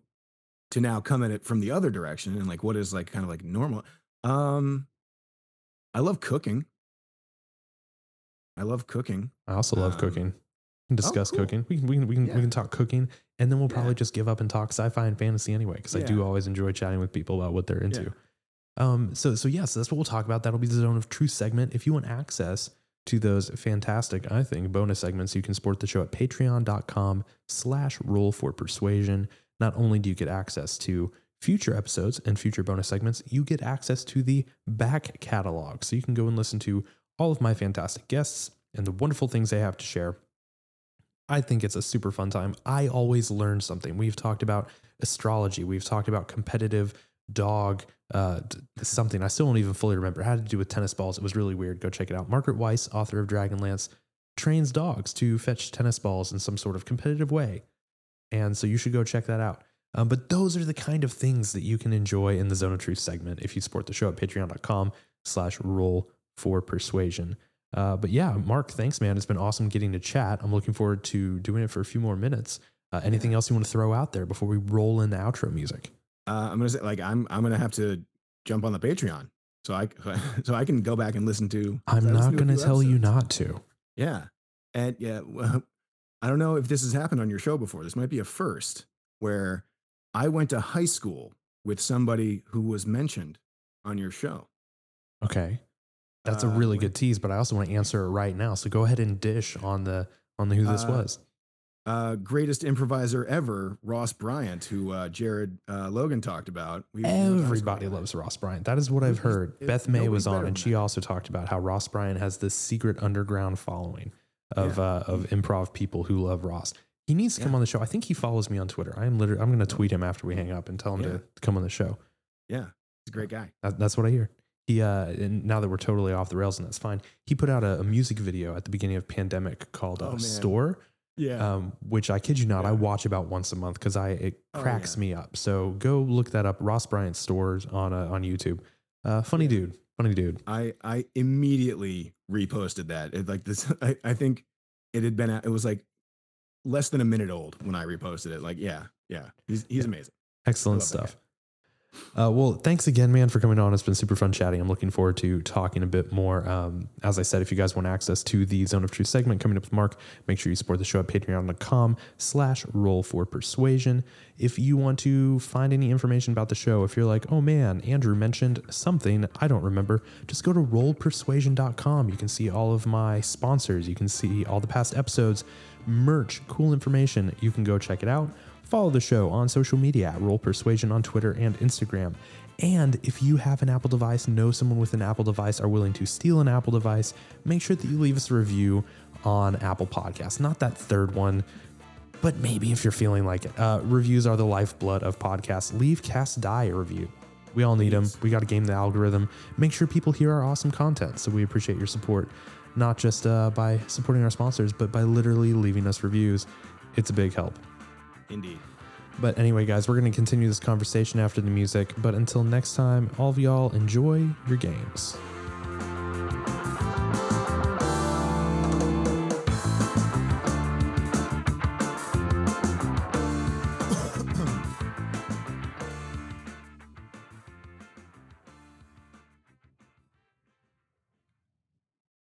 Speaker 2: to now come at it from the other direction and like what is like kind of like normal. Um I love cooking. I love cooking.
Speaker 1: I also love
Speaker 2: Um,
Speaker 1: cooking. We can discuss
Speaker 2: cool.
Speaker 1: cooking. We can, we can, we can,
Speaker 2: Yeah.
Speaker 1: we can talk cooking and then we'll probably
Speaker 2: Yeah.
Speaker 1: just give up and talk sci-fi and fantasy anyway. Cause I do always enjoy chatting with people about what they're into. Um, so, so yes, that's what we'll talk about. That'll be the zone of truth segment. If you want access to those fantastic, I think, bonus segments, you can support the show at patreon.com slash roll for persuasion. Not only do you get access to future episodes and future bonus segments, you get access to the back catalog. So you can go and listen to all of my fantastic guests and the wonderful things they have to share. I think it's a super fun time. I always learn something. We've talked about astrology. We've talked about competitive dog uh, something. I still don't even fully remember. It had to do with tennis balls. It was really weird. Go check it out. Margaret Weis, author of Dragonlance, trains dogs to fetch tennis balls in some sort of competitive way. And so you should go check that out. Um, but those are the kind of things that you can enjoy in the Zone of Truth segment if you support the show at patreon.com slash roll for persuasion. Uh, but yeah, Mark, thanks, man. It's been awesome getting to chat. I'm looking forward to doing it for a few more minutes. Uh, anything else you want to throw out there before we roll in the outro music?
Speaker 2: Uh, I'm gonna say like I'm I'm gonna have to jump on the Patreon so I so I can go back and listen to.
Speaker 1: I'm not going to
Speaker 2: few
Speaker 1: tell you not to.
Speaker 2: Yeah, and yeah, well, I don't know if this has happened on your show before. This might be a first where I went to high school with somebody who was mentioned on your show.
Speaker 1: Okay. That's a
Speaker 2: Uh,
Speaker 1: really
Speaker 2: when-
Speaker 1: good tease, but I also want to answer it right now. So go ahead and dish on the on the who this
Speaker 2: Uh,
Speaker 1: was.
Speaker 2: Uh, greatest improviser ever, Ross Bryant, who uh, Jared uh, Logan talked about. We- we went to high school
Speaker 1: Everybody loves Ross Bryant. That is what I've heard.
Speaker 2: it-
Speaker 1: Beth May was on, and she
Speaker 2: that.
Speaker 1: also talked about how Ross Bryant has this secret underground following of
Speaker 2: Yeah.
Speaker 1: uh, of improv people who love Ross. He needs to come on the show. I think he follows me on Twitter. I am literally. I'm going to tweet him after we hang up and tell him
Speaker 2: Yeah.
Speaker 1: to come on the show.
Speaker 2: Yeah, he's a great guy.
Speaker 1: That, that's what I hear. He uh, and now that we're totally off the rails, and that's fine. He put out a, a music video at the beginning of pandemic called
Speaker 2: Oh,
Speaker 1: uh. "Store."
Speaker 2: Yeah.
Speaker 1: um, which I kid you not, I watch about once a month because I it
Speaker 2: Oh,
Speaker 1: cracks
Speaker 2: yeah.
Speaker 1: me up. So go look that up. Ross Bryant stores on uh, on YouTube. Uh, funny
Speaker 2: Yeah.
Speaker 1: dude, funny dude.
Speaker 2: I I immediately reposted that. It, like this, I, I think it had been. It was like less than a minute old when I reposted it. Like, yeah, yeah, he's he's
Speaker 1: Yeah.
Speaker 2: amazing.
Speaker 1: Excellent stuff. Uh, well, thanks again, man, for coming on. It's been super fun chatting. I'm looking forward to talking a bit more. Um, as I said, if you guys want access to the Zone of Truth segment coming up with Mark, make sure you support the show at patreon.com slash roll for persuasion. If you want to find any information about the show, if you're like, oh man, Andrew mentioned something I don't remember, just go to rollpersuasion.com. You can see all of my sponsors. You can see all the past episodes, merch, cool information. You can go check it out. Follow the show on social media at Roll Persuasion on Twitter and Instagram. And if you have an Apple device, know someone with an Apple device, are willing to steal an Apple device, make sure that you leave us a review on Apple Podcasts. Not that third one. but maybe if you're feeling like it. Uh, reviews are the lifeblood of podcasts. Leave Cast Die a review. We all need them. We got to game the algorithm. Make sure people hear our awesome content. So we appreciate your support, not just uh, by supporting our sponsors, but by literally leaving us reviews. It's a big help.
Speaker 2: Indeed.
Speaker 1: But anyway, guys, we're going to continue this conversation after the music. But until next time, all of y'all enjoy your games.